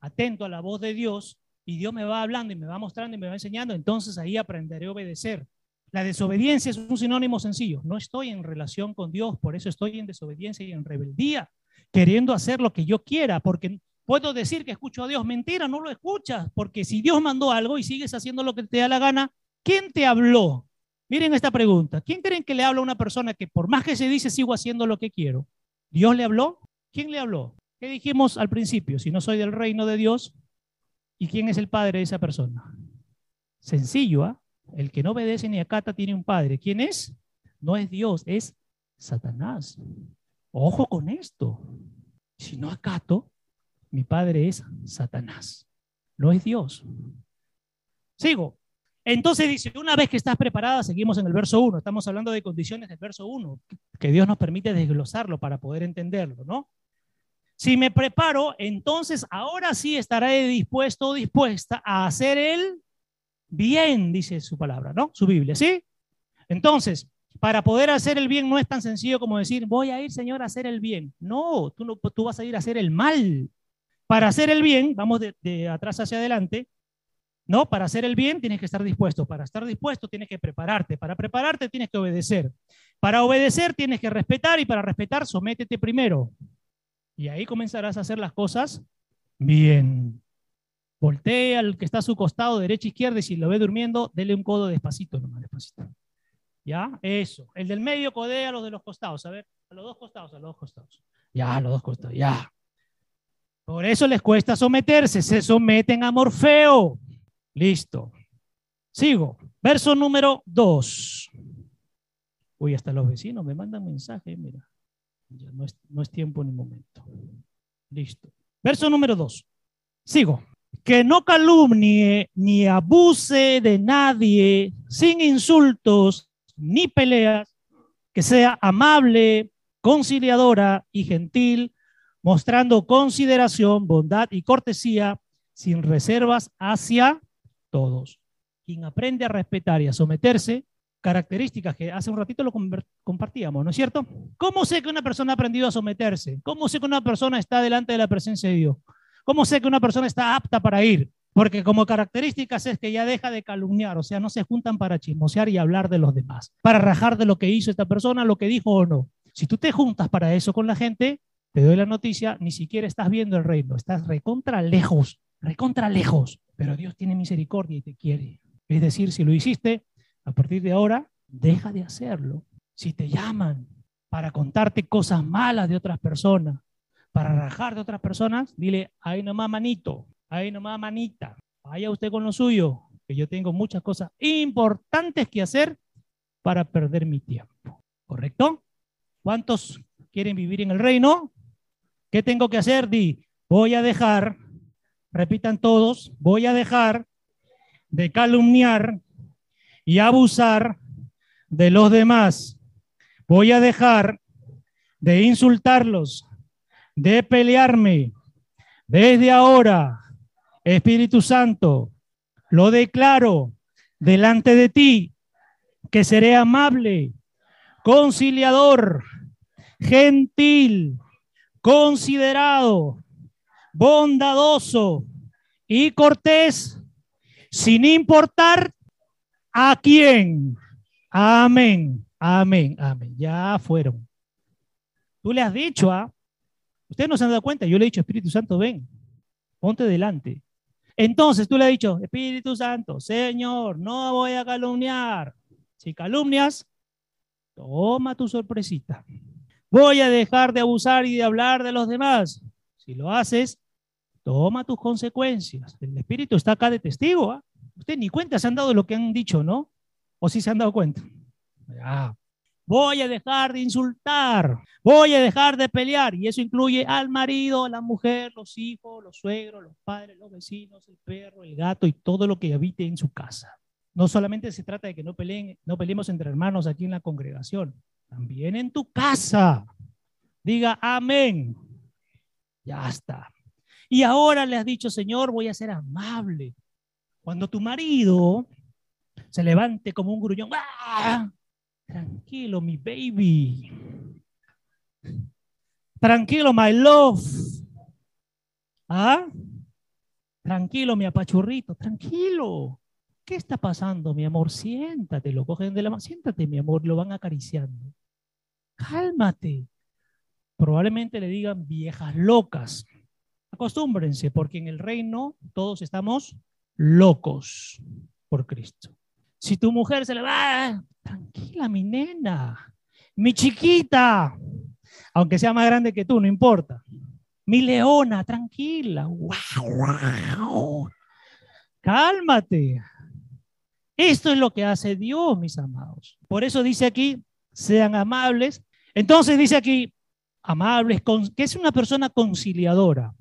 atento a la voz de Dios y Dios me va hablando y me va mostrando y me va enseñando, entonces ahí aprenderé a obedecer. La desobediencia es un sinónimo sencillo. No estoy en relación con Dios, por eso estoy en desobediencia y en rebeldía, queriendo hacer lo que yo quiera, porque puedo decir que escucho a Dios. Mentira, no lo escuchas, porque si Dios mandó algo y sigues haciendo lo que te da la gana, ¿quién te habló? Miren esta pregunta. ¿Quién creen que le habla a una persona que por más que se dice sigo haciendo lo que quiero? ¿Dios le habló? ¿Quién le habló? ¿Qué dijimos al principio? Si no soy del reino de Dios, ¿y quién es el padre de esa persona? Sencillo, ¿ah? El que no obedece ni acata tiene un padre. ¿Quién es? No es Dios, es Satanás. Ojo con esto. Si no acato, mi padre es Satanás. No es Dios. Sigo. Entonces dice, una vez que estás preparada, seguimos en el verso 1. Estamos hablando de condiciones del verso 1, que Dios nos permite desglosarlo para poder entenderlo, ¿no? Si me preparo, entonces ahora sí estaré dispuesto o dispuesta a hacer el bien, dice su palabra, ¿no? Su Biblia, ¿sí? Entonces, para poder hacer el bien no es tan sencillo como decir, voy a ir, Señor, a hacer el bien. No, tú, no, tú vas a ir a hacer el mal. Para hacer el bien, vamos de, atrás hacia adelante, ¿no? Para hacer el bien tienes que estar dispuesto. Para estar dispuesto tienes que prepararte. Para prepararte tienes que obedecer. Para obedecer tienes que respetar y para respetar sométete primero. Y ahí comenzarás a hacer las cosas bien. Voltea al que está a su costado, derecha, izquierda, y si lo ve durmiendo, dele un codo despacito, nomás despacito. ¿Ya? Eso. El del medio codea a los de los costados. A ver, a los dos costados, a los dos costados. Ya, a los dos costados, ya. Por eso les cuesta someterse. Se someten a Morfeo. Listo. Sigo. Verso número 2. Uy, hasta los vecinos me mandan mensaje, mira. Ya no es, no es tiempo ni momento. Listo. Verso número 2. Sigo que no calumnie ni abuse de nadie sin insultos ni peleas, que sea amable, conciliadora y gentil, mostrando consideración, bondad y cortesía, sin reservas hacia todos. Quien aprende a respetar y a someterse, características que hace un ratito lo compartíamos, ¿no es cierto? ¿Cómo sé que una persona ha aprendido a someterse? ¿Cómo sé que una persona está delante de la presencia de Dios? ¿Cómo sé que una persona está apta para ir? Porque como características es que ya deja de calumniar, o sea, no se juntan para chismosear y hablar de los demás, para rajar de lo que hizo esta persona, lo que dijo o no. Si tú te juntas para eso con la gente, te doy la noticia, ni siquiera estás viendo el reino, estás recontra lejos, recontra lejos, pero Dios tiene misericordia y te quiere. Es decir, si lo hiciste, a partir de ahora, deja de hacerlo. Si te llaman para contarte cosas malas de otras personas, para rajar de otras personas, dile, ahí nomás manito, ahí nomás manita, vaya usted con lo suyo, que yo tengo muchas cosas importantes que hacer para perder mi tiempo. ¿Correcto? ¿Cuántos quieren vivir en el reino? ¿Qué tengo que hacer? Di, voy a dejar, repitan todos, voy a dejar de calumniar y abusar de los demás. Voy a dejar de insultarlos, de pelearme. Desde ahora, Espíritu Santo, lo declaro delante de ti, que seré amable, conciliador, gentil, considerado, bondadoso y cortés, sin importar a quién. Amén, amén, amén. Ya fueron. Tú le has dicho a... ¿ah? Ustedes no se han dado cuenta, yo le he dicho, Espíritu Santo, ven, ponte delante. Entonces tú le has dicho, Espíritu Santo, Señor, no voy a calumniar. Si calumnias, toma tu sorpresita. Voy a dejar de abusar y de hablar de los demás. Si lo haces, toma tus consecuencias. El Espíritu está acá de testigo. ¿ah? Ustedes ni cuenta se han dado lo que han dicho, ¿no? ¿O sí se han dado cuenta? Voy a dejar de insultar, voy a dejar de pelear. Y eso incluye al marido, a la mujer, los hijos, los suegros, los padres, los vecinos, el perro, el gato y todo lo que habite en su casa. No solamente se trata de que no, peleen, no peleemos entre hermanos aquí en la congregación, también en tu casa. Diga amén. Ya está. Y ahora le has dicho, Señor, voy a ser amable. Cuando tu marido se levante como un gruñón, ¡ah! tranquilo, mi baby. Tranquilo, my love. ¿Ah? Tranquilo, mi apachurrito, tranquilo. ¿Qué está pasando, mi amor? Siéntate, lo cogen de la mano. Siéntate, mi amor, lo van acariciando. Cálmate. Probablemente le digan viejas locas. Acostúmbrense, porque en el reino todos estamos locos por Cristo. Si tu mujer se le va, tranquila, mi nena, mi chiquita, aunque sea más grande que tú, no importa. Mi leona, tranquila. Wow, Cálmate. Esto es lo que hace Dios, mis amados. Por eso dice aquí, sean amables. Entonces dice aquí, amables, que es una persona conciliadora,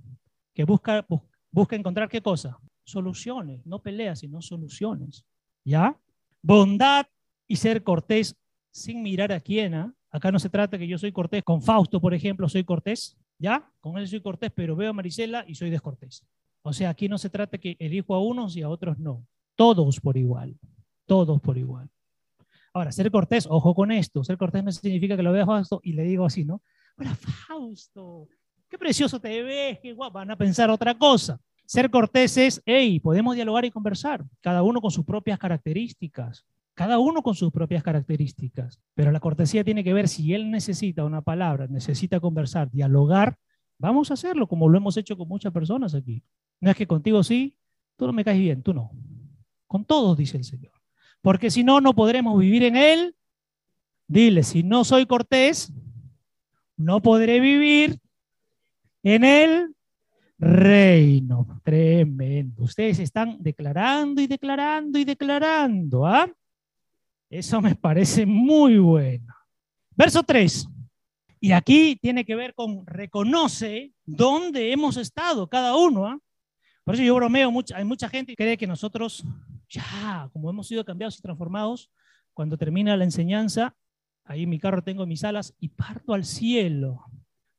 que busca, busca encontrar qué cosa? Soluciones, no peleas, sino soluciones. ¿Ya? Bondad y ser cortés sin mirar a quién. ¿ah? Acá no se trata que yo soy cortés. Con Fausto, por ejemplo, soy cortés. ¿Ya? Con él soy cortés, pero veo a Marisela y soy descortés. O sea, aquí no se trata que elijo a unos y a otros no. Todos por igual. Todos por igual. Ahora, ser cortés, ojo con esto. Ser cortés no significa que lo vea Fausto y le digo así, ¿no? Hola, Fausto. Qué precioso te ves, qué guapo. Van a pensar otra cosa. Ser cortés es, hey, podemos dialogar y conversar, cada uno con sus propias características, cada uno con sus propias características. Pero la cortesía tiene que ver si él necesita una palabra, necesita conversar, dialogar, vamos a hacerlo como lo hemos hecho con muchas personas aquí. No es que contigo sí, tú no me caes bien, tú no. Con todos, dice el Señor. Porque si no, no podremos vivir en Él. Dile, si no soy cortés, no podré vivir en Él reino. Tremendo. Ustedes están declarando y declarando y declarando. ¿ah? Eso me parece muy bueno. Verso 3. Y aquí tiene que ver con reconoce dónde hemos estado cada uno. ¿ah? Por eso yo bromeo, mucha, hay mucha gente que cree que nosotros, ya, como hemos sido cambiados y transformados, cuando termina la enseñanza, ahí en mi carro tengo mis alas y parto al cielo.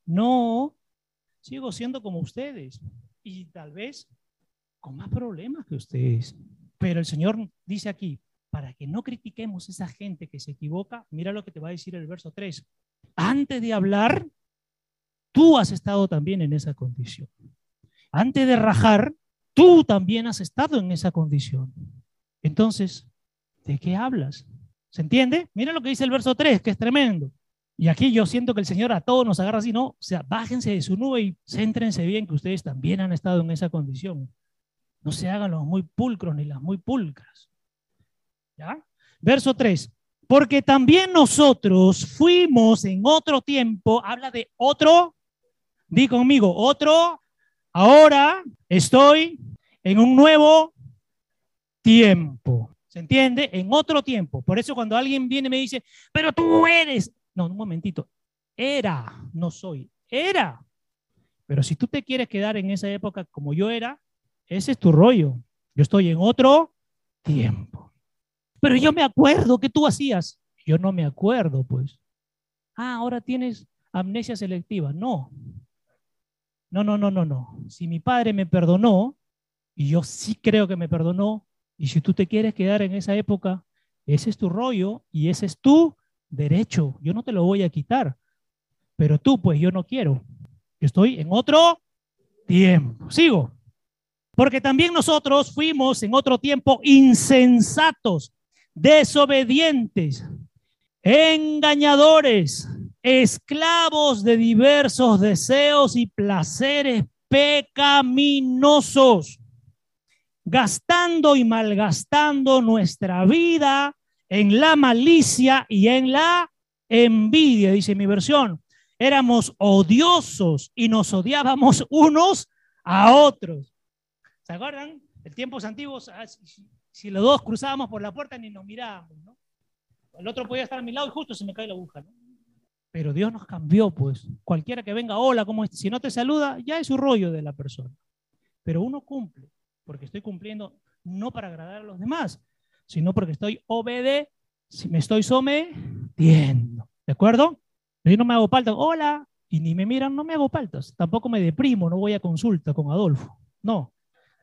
No, sigo siendo como ustedes y tal vez con más problemas que ustedes. Pero el Señor dice aquí, para que no critiquemos a esa gente que se equivoca, mira lo que te va a decir el verso 3. Antes de hablar, tú has estado también en esa condición. Antes de rajar, tú también has estado en esa condición. Entonces, ¿de qué hablas? ¿Se entiende? Mira lo que dice el verso 3, que es tremendo. Y aquí yo siento que el Señor a todos nos agarra así, no, o sea, bájense de su nube y céntrense bien que ustedes también han estado en esa condición. No se hagan los muy pulcros ni las muy pulcras. ¿Ya? Verso 3. Porque también nosotros fuimos en otro tiempo, habla de otro, di conmigo, otro, ahora estoy en un nuevo tiempo. ¿Se entiende? En otro tiempo. Por eso cuando alguien viene y me dice, pero tú eres, no, un momentito. Era, no soy. Era. Pero si tú te quieres quedar en esa época como yo era, ese es tu rollo. Yo estoy en otro tiempo. Pero yo me acuerdo que tú hacías. Yo no me acuerdo, pues. Ah, ahora tienes amnesia selectiva. No. No, no, no, no, no. Si mi padre me perdonó, y yo sí creo que me perdonó, y si tú te quieres quedar en esa época, ese es tu rollo y ese es tu derecho, yo no te lo voy a quitar. Pero tú, pues yo no quiero. Estoy en otro tiempo. Sigo. Porque también nosotros fuimos en otro tiempo insensatos, desobedientes, engañadores, esclavos de diversos deseos y placeres pecaminosos, gastando y malgastando nuestra vida en la malicia y en la envidia, dice mi versión. Éramos odiosos y nos odiábamos unos a otros. ¿Se acuerdan? En tiempos antiguos, ah, si los dos cruzábamos por la puerta ni nos mirábamos, ¿no? El otro podía estar a mi lado y justo se me cae la aguja, ¿no? Pero Dios nos cambió, pues. Cualquiera que venga, hola, ¿cómo es? Si no te saluda, ya es su rollo de la persona. Pero uno cumple, porque estoy cumpliendo no para agradar a los demás, sino porque estoy obede, me estoy sometiendo. ¿De acuerdo? Yo no me hago paltas, hola, y ni me miran, no me hago paltas. Tampoco me deprimo, no voy a consulta con Adolfo. No,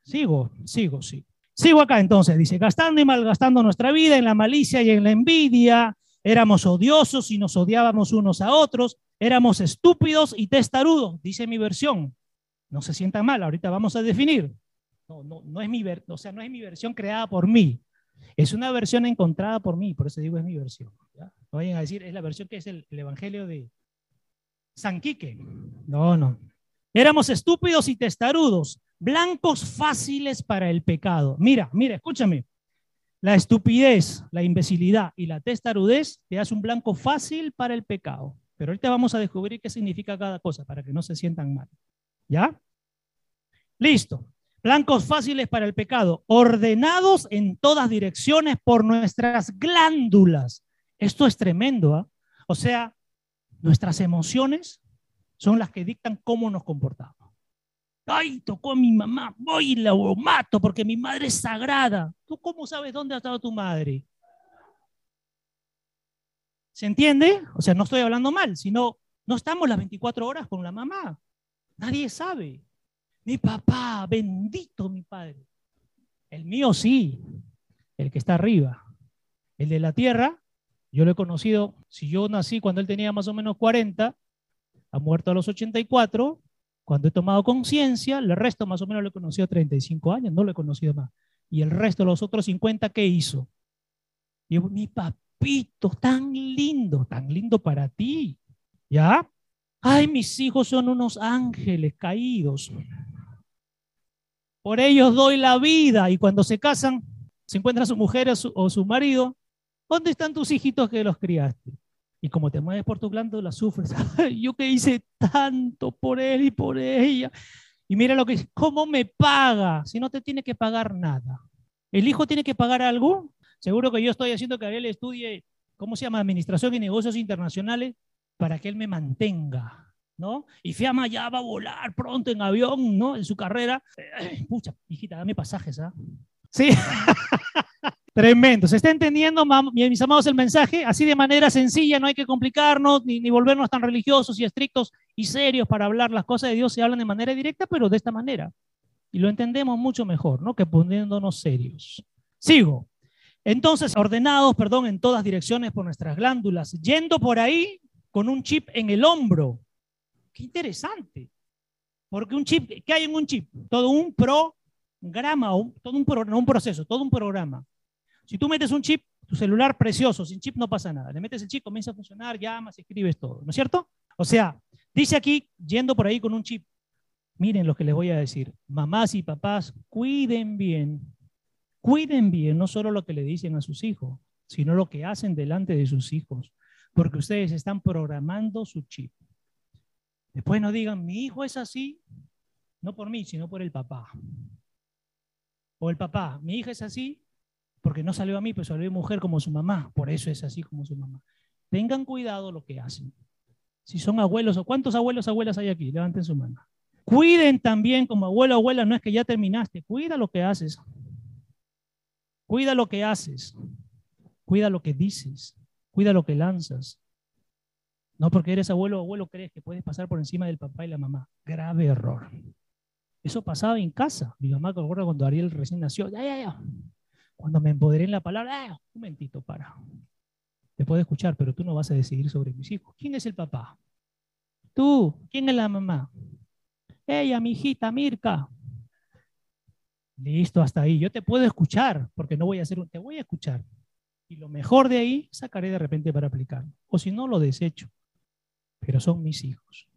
sigo, sigo, sigo. Sigo acá entonces, dice, gastando y malgastando nuestra vida en la malicia y en la envidia, éramos odiosos y nos odiábamos unos a otros, éramos estúpidos y testarudos, dice mi versión. No se sienta mal, ahorita vamos a definir. No, no, no es mi, o sea, no es mi versión creada por mí, es una versión encontrada por mí, por eso digo es mi versión. No vayan a decir, es la versión que es el, Evangelio de San Quique. No, no. Éramos estúpidos y testarudos, blancos fáciles para el pecado. Mira, mira, escúchame. La estupidez, la imbecilidad y la testarudez te hace un blanco fácil para el pecado. Pero ahorita vamos a descubrir qué significa cada cosa para que no se sientan mal. ¿Ya? Listo. Blancos fáciles para el pecado, ordenados en todas direcciones por nuestras glándulas. Esto es tremendo, ¿ah? O sea, nuestras emociones son las que dictan cómo nos comportamos. Ay, tocó a mi mamá, voy y la mato porque mi madre es sagrada. ¿Tú cómo sabes dónde ha estado tu madre? ¿Se entiende? O sea, no estoy hablando mal, sino no estamos las 24 horas con la mamá. Nadie sabe. Mi papá, bendito mi padre. El mío sí, el que está arriba. El de la tierra, yo lo he conocido, si yo nací cuando él tenía más o menos 40, ha muerto a los 84, cuando he tomado conciencia, el resto más o menos lo he conocido a 35 años, no lo he conocido más. Y el resto, los otros 50, ¿qué hizo? Y mi papito, tan lindo, tan lindo para ti. ¿Ya? Ay, mis hijos son unos ángeles caídos. Por ellos doy la vida. Y cuando se casan, se encuentran su mujer o su, marido. ¿Dónde están tus hijitos que los criaste? Y como te mueves por tu glándula, sufres. yo que hice tanto por él y por ella. Y mira lo que ¿cómo me paga? Si no te tiene que pagar nada. ¿El hijo tiene que pagar algo? Seguro que yo estoy haciendo que Ariel estudie, ¿cómo se llama? Administración y negocios internacionales para que él me mantenga. ¿No? Y Fiamma ya va a volar pronto en avión, ¿no? En su carrera. pucha, hijita, dame pasajes, ¿ah? Sí. Tremendo. ¿Se está entendiendo, mis amados, el mensaje? Así de manera sencilla, no hay que complicarnos ni, ni, volvernos tan religiosos y estrictos y serios para hablar. Las cosas de Dios se hablan de manera directa, pero de esta manera. Y lo entendemos mucho mejor, ¿no? Que poniéndonos serios. Sigo. Entonces, ordenados, perdón, en todas direcciones por nuestras glándulas, yendo por ahí con un chip en el hombro Qué interesante. Porque un chip, ¿qué hay en un chip? Todo un programa, todo un, no un proceso, todo un programa. Si tú metes un chip, tu celular precioso, sin chip no pasa nada. Le metes el chip, comienza a funcionar, llamas, escribes todo, ¿no es cierto? O sea, dice aquí, yendo por ahí con un chip, miren lo que les voy a decir, mamás y papás, cuiden bien, cuiden bien no solo lo que le dicen a sus hijos, sino lo que hacen delante de sus hijos, porque ustedes están programando su chip. Después no digan, mi hijo es así, no por mí, sino por el papá. O el papá, mi hija es así porque no salió a mí, pero salió mujer como su mamá, por eso es así como su mamá. Tengan cuidado lo que hacen. Si son abuelos o cuántos abuelos abuelas hay aquí, levanten su mano. Cuiden también como abuelo abuela, no es que ya terminaste, cuida lo que haces. Cuida lo que haces. Cuida lo que dices. Cuida lo que lanzas. No porque eres abuelo o abuelo crees que puedes pasar por encima del papá y la mamá. Grave error. Eso pasaba en casa. Mi mamá, recuerdo cuando Ariel recién nació, ya, ya, ya. Cuando me empoderé en la palabra, un momentito, para. te puedo escuchar, pero tú no vas a decidir sobre mis hijos. ¿Quién es el papá? Tú. ¿Quién es la mamá? Ella, mi hijita, Mirka. Listo, hasta ahí. Yo te puedo escuchar, porque no voy a hacer un... Te voy a escuchar. Y lo mejor de ahí sacaré de repente para aplicarlo. O si no, lo desecho. Pero son mis hijos.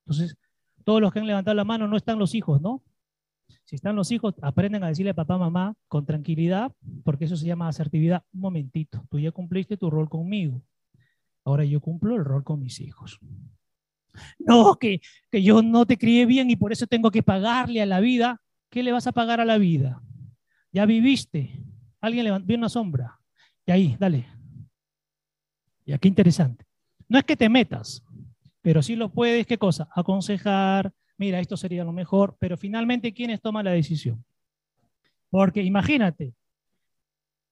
Entonces, todos los que han levantado la mano no están los hijos, ¿no? Si están los hijos, aprenden a decirle a papá, mamá, con tranquilidad, porque eso se llama asertividad. Un momentito, tú ya cumpliste tu rol conmigo. Ahora yo cumplo el rol con mis hijos. No, que, que yo no te crié bien y por eso tengo que pagarle a la vida. ¿Qué le vas a pagar a la vida? Ya viviste. Alguien le vio una sombra. Y ahí, dale. Ya, qué interesante. No es que te metas, pero sí lo puedes, ¿qué cosa? Aconsejar, mira, esto sería lo mejor, pero finalmente, ¿quiénes toman la decisión? Porque imagínate,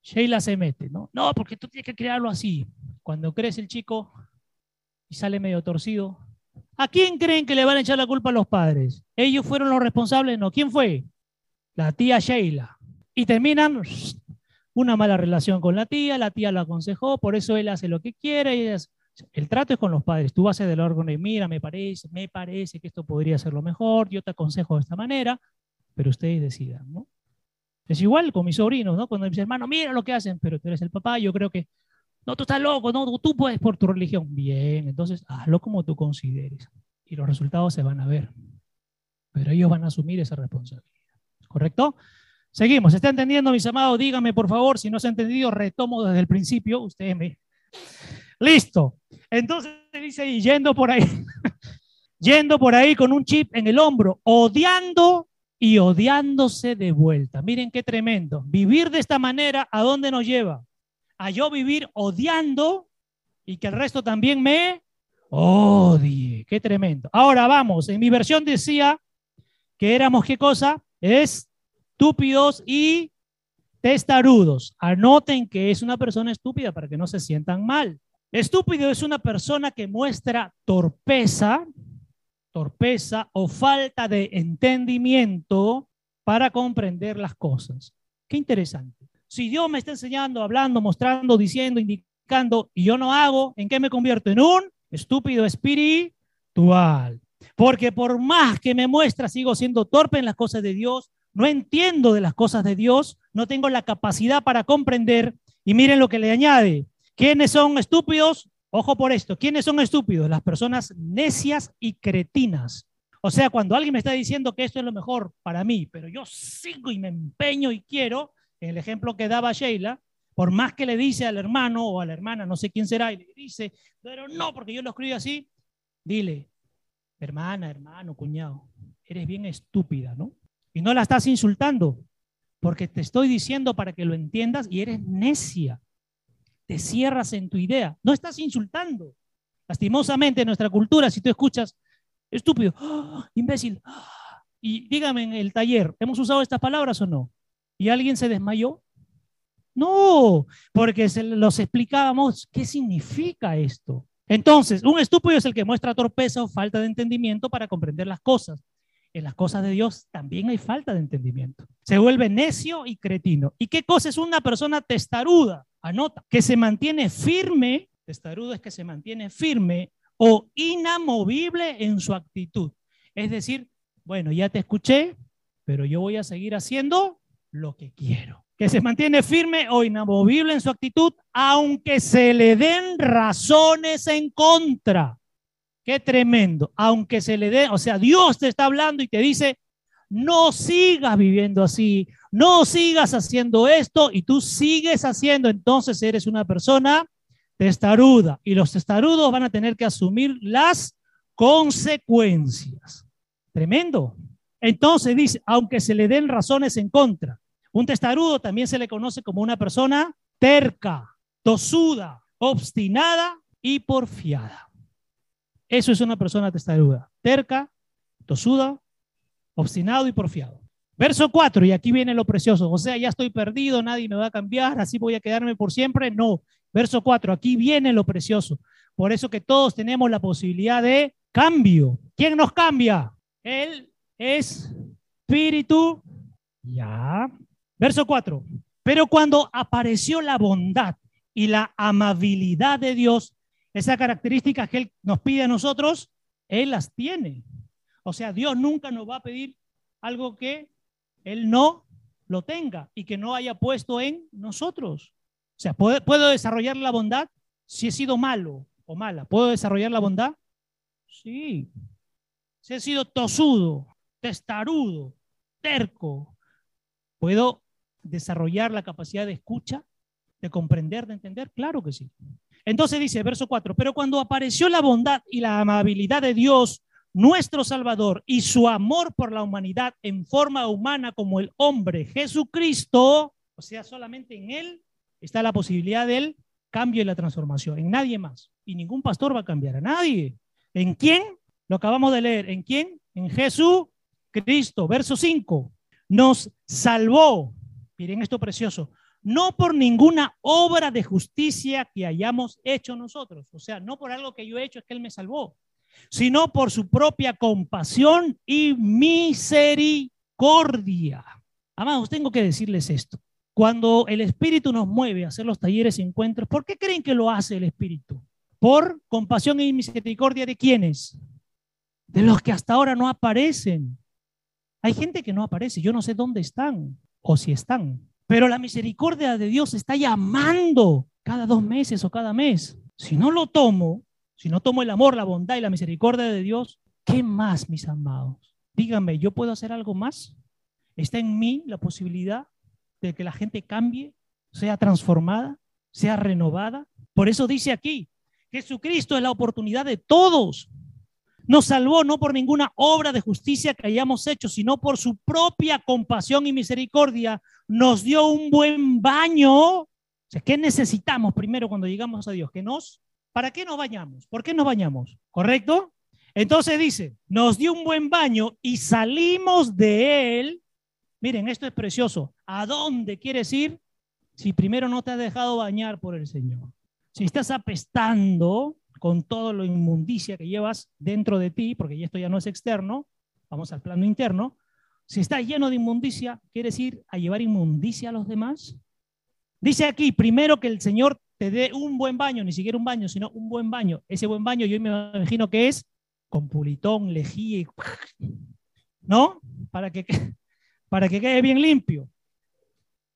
Sheila se mete, ¿no? No, porque tú tienes que crearlo así. Cuando crece el chico y sale medio torcido, ¿a quién creen que le van a echar la culpa a los padres? ¿Ellos fueron los responsables? No, ¿quién fue? La tía Sheila. Y terminan una mala relación con la tía, la tía lo aconsejó, por eso él hace lo que quiere. Y el trato es con los padres. Tú vas a del órgano y mira, me parece, me parece que esto podría ser lo mejor, yo te aconsejo de esta manera, pero ustedes decidan, ¿no? Es igual con mis sobrinos, ¿no? Cuando dicen, hermano, mira lo que hacen, pero tú eres el papá, yo creo que, no, tú estás loco, no, tú puedes por tu religión. Bien, entonces hazlo como tú consideres y los resultados se van a ver, pero ellos van a asumir esa responsabilidad, ¿correcto? Seguimos, ¿está entendiendo, mis amados? Díganme, por favor, si no se ha entendido, retomo desde el principio, ustedes me... Listo. Entonces dice, y yendo por ahí, yendo por ahí con un chip en el hombro, odiando y odiándose de vuelta. Miren qué tremendo. Vivir de esta manera, ¿a dónde nos lleva? A yo vivir odiando y que el resto también me odie. Qué tremendo. Ahora vamos, en mi versión decía que éramos qué cosa? Estúpidos y testarudos. Anoten que es una persona estúpida para que no se sientan mal. Estúpido es una persona que muestra torpeza, torpeza o falta de entendimiento para comprender las cosas. Qué interesante. Si Dios me está enseñando, hablando, mostrando, diciendo, indicando, y yo no hago, ¿en qué me convierto? En un estúpido espiritual. Porque por más que me muestra, sigo siendo torpe en las cosas de Dios, no entiendo de las cosas de Dios, no tengo la capacidad para comprender. Y miren lo que le añade, ¿Quiénes son estúpidos? Ojo por esto. ¿Quiénes son estúpidos? Las personas necias y cretinas. O sea, cuando alguien me está diciendo que esto es lo mejor para mí, pero yo sigo y me empeño y quiero, en el ejemplo que daba Sheila, por más que le dice al hermano o a la hermana, no sé quién será, y le dice, pero no, porque yo lo escribo así, dile, hermana, hermano, cuñado, eres bien estúpida, ¿no? Y no la estás insultando, porque te estoy diciendo para que lo entiendas y eres necia te cierras en tu idea. No estás insultando. Lastimosamente en nuestra cultura, si tú escuchas, estúpido, ¡ah! imbécil, ¡ah! y dígame en el taller, ¿hemos usado estas palabras o no? ¿Y alguien se desmayó? No, porque se los explicábamos qué significa esto. Entonces, un estúpido es el que muestra torpeza o falta de entendimiento para comprender las cosas. En las cosas de Dios también hay falta de entendimiento. Se vuelve necio y cretino. ¿Y qué cosa es una persona testaruda? Anota, que se mantiene firme, testarudo es que se mantiene firme o inamovible en su actitud. Es decir, bueno, ya te escuché, pero yo voy a seguir haciendo lo que quiero. Que se mantiene firme o inamovible en su actitud, aunque se le den razones en contra. Qué tremendo. Aunque se le den, o sea, Dios te está hablando y te dice, no sigas viviendo así, no sigas haciendo esto y tú sigues haciendo, entonces eres una persona testaruda y los testarudos van a tener que asumir las consecuencias. Tremendo. Entonces dice, aunque se le den razones en contra, un testarudo también se le conoce como una persona terca, tosuda, obstinada y porfiada. Eso es una persona testaruda, terca, tosuda, obstinado y porfiado. Verso 4, y aquí viene lo precioso, o sea, ya estoy perdido, nadie me va a cambiar, así voy a quedarme por siempre. No, verso 4, aquí viene lo precioso. Por eso que todos tenemos la posibilidad de cambio. ¿Quién nos cambia? El Espíritu. Ya. Verso 4. Pero cuando apareció la bondad y la amabilidad de Dios, esa característica que Él nos pide a nosotros, Él las tiene. O sea, Dios nunca nos va a pedir algo que Él no lo tenga y que no haya puesto en nosotros. O sea, ¿puedo, desarrollar la bondad si he sido malo o mala? ¿Puedo desarrollar la bondad? Sí. Si he sido tosudo, testarudo, terco, ¿puedo desarrollar la capacidad de escucha, de comprender, de entender? Claro que sí. Entonces dice, verso 4, pero cuando apareció la bondad y la amabilidad de Dios, nuestro Salvador, y su amor por la humanidad en forma humana como el hombre Jesucristo, o sea, solamente en Él está la posibilidad del cambio y la transformación, en nadie más. Y ningún pastor va a cambiar a nadie. ¿En quién? Lo acabamos de leer. ¿En quién? En Jesucristo. Verso 5. Nos salvó. Miren esto precioso no por ninguna obra de justicia que hayamos hecho nosotros, o sea, no por algo que yo he hecho es que Él me salvó, sino por su propia compasión y misericordia. Amados, tengo que decirles esto. Cuando el Espíritu nos mueve a hacer los talleres y encuentros, ¿por qué creen que lo hace el Espíritu? Por compasión y misericordia de quienes? De los que hasta ahora no aparecen. Hay gente que no aparece, yo no sé dónde están o si están. Pero la misericordia de Dios está llamando cada dos meses o cada mes. Si no lo tomo, si no tomo el amor, la bondad y la misericordia de Dios, ¿qué más, mis amados? Díganme, ¿yo puedo hacer algo más? ¿Está en mí la posibilidad de que la gente cambie, sea transformada, sea renovada? Por eso dice aquí, Jesucristo es la oportunidad de todos. Nos salvó no por ninguna obra de justicia que hayamos hecho, sino por su propia compasión y misericordia. Nos dio un buen baño. ¿Qué necesitamos primero cuando llegamos a Dios? Que nos ¿Para qué nos bañamos? ¿Por qué nos bañamos? ¿Correcto? Entonces dice, nos dio un buen baño y salimos de él. Miren, esto es precioso. ¿A dónde quieres ir si primero no te has dejado bañar por el Señor? Si estás apestando con todo lo inmundicia que llevas dentro de ti, porque esto ya no es externo, vamos al plano interno. Si estás lleno de inmundicia, ¿quieres ir a llevar inmundicia a los demás? Dice aquí, primero que el Señor te dé un buen baño, ni siquiera un baño, sino un buen baño. Ese buen baño yo me imagino que es con pulitón, lejía, ¿no? Para que, para que quede bien limpio.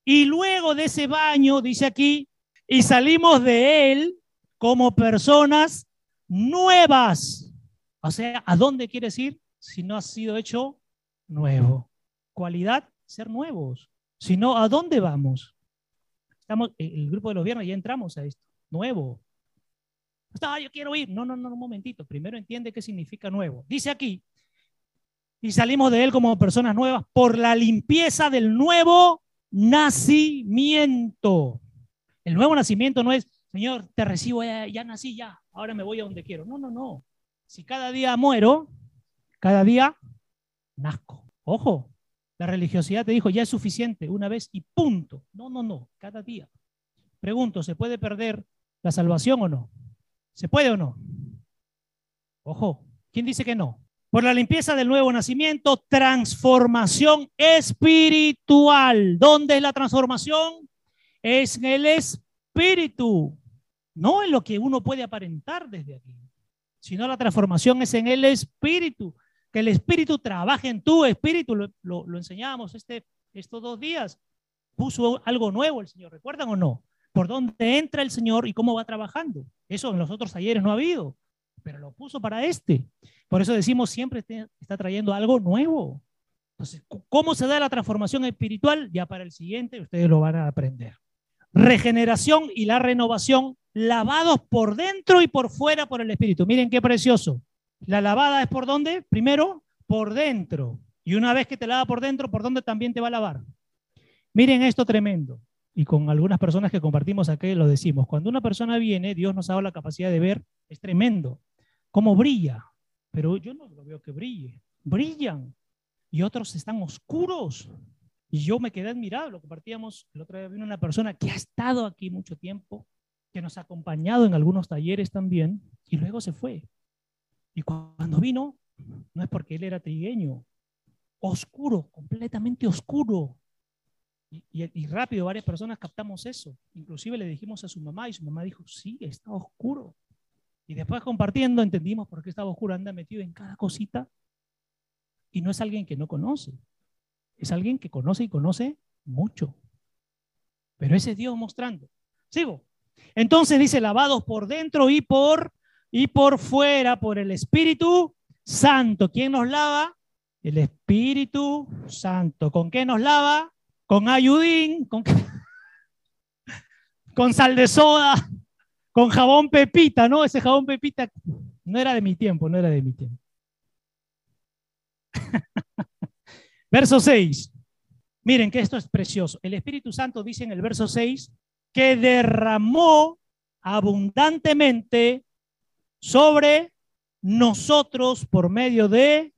Y luego de ese baño, dice aquí, y salimos de él como personas nuevas. O sea, ¿a dónde quieres ir si no has sido hecho nuevo? Cualidad, ser nuevos. Si no, ¿a dónde vamos? Estamos, eh, el grupo de los viernes ya entramos a esto, nuevo. Ah, yo quiero ir. No, no, no, un momentito. Primero entiende qué significa nuevo. Dice aquí, y salimos de él como personas nuevas por la limpieza del nuevo nacimiento. El nuevo nacimiento no es, Señor, te recibo, ya, ya nací, ya, ahora me voy a donde quiero. No, no, no. Si cada día muero, cada día nazco. Ojo, la religiosidad te dijo, ya es suficiente, una vez y punto. No, no, no, cada día. Pregunto, ¿se puede perder la salvación o no? ¿Se puede o no? Ojo, ¿quién dice que no? Por la limpieza del nuevo nacimiento, transformación espiritual. ¿Dónde es la transformación? Es en el espíritu, no en lo que uno puede aparentar desde aquí, sino la transformación es en el espíritu que el Espíritu trabaje en tu espíritu. Lo, lo, enseñábamos este, estos dos días. Puso algo nuevo el Señor, ¿recuerdan o no? Por dónde entra el Señor y cómo va trabajando. Eso en los otros ayeres no ha habido, pero lo puso para este. Por eso decimos siempre está trayendo algo nuevo. Entonces, ¿cómo se da la transformación espiritual? Ya para el siguiente ustedes lo van a aprender. Regeneración y la renovación lavados por dentro y por fuera por el Espíritu. Miren qué precioso. La lavada es por dónde? Primero, por dentro. Y una vez que te lava por dentro, ¿por dónde también te va a lavar? Miren esto tremendo. Y con algunas personas que compartimos aquí lo decimos. Cuando una persona viene, Dios nos ha la capacidad de ver, es tremendo. Cómo brilla. Pero yo no lo veo que brille. Brillan. Y otros están oscuros. Y yo me quedé admirado. Lo compartíamos. El otro día vino una persona que ha estado aquí mucho tiempo, que nos ha acompañado en algunos talleres también, y luego se fue. Y cuando vino, no es porque él era trigueño, oscuro, completamente oscuro. Y, rápido varias personas captamos eso. Inclusive le dijimos a su mamá y su mamá dijo, sí, está oscuro. Y después compartiendo entendimos por qué estaba oscuro. Anda metido en cada cosita. Y no es alguien que no conoce. Es alguien que conoce y conoce mucho. Pero ese es Dios mostrando. Sigo. Entonces dice, lavados por dentro y por, y por fuera, por el Espíritu Santo. ¿Quién nos lava? El Espíritu Santo. ¿Con qué nos lava? Con ayudín, con, con sal de soda, con jabón pepita, ¿no? Ese jabón pepita no era de mi tiempo, no era de mi tiempo. Verso 6. Miren que esto es precioso. El Espíritu Santo dice en el verso 6 que derramó abundantemente sobre nosotros por medio de,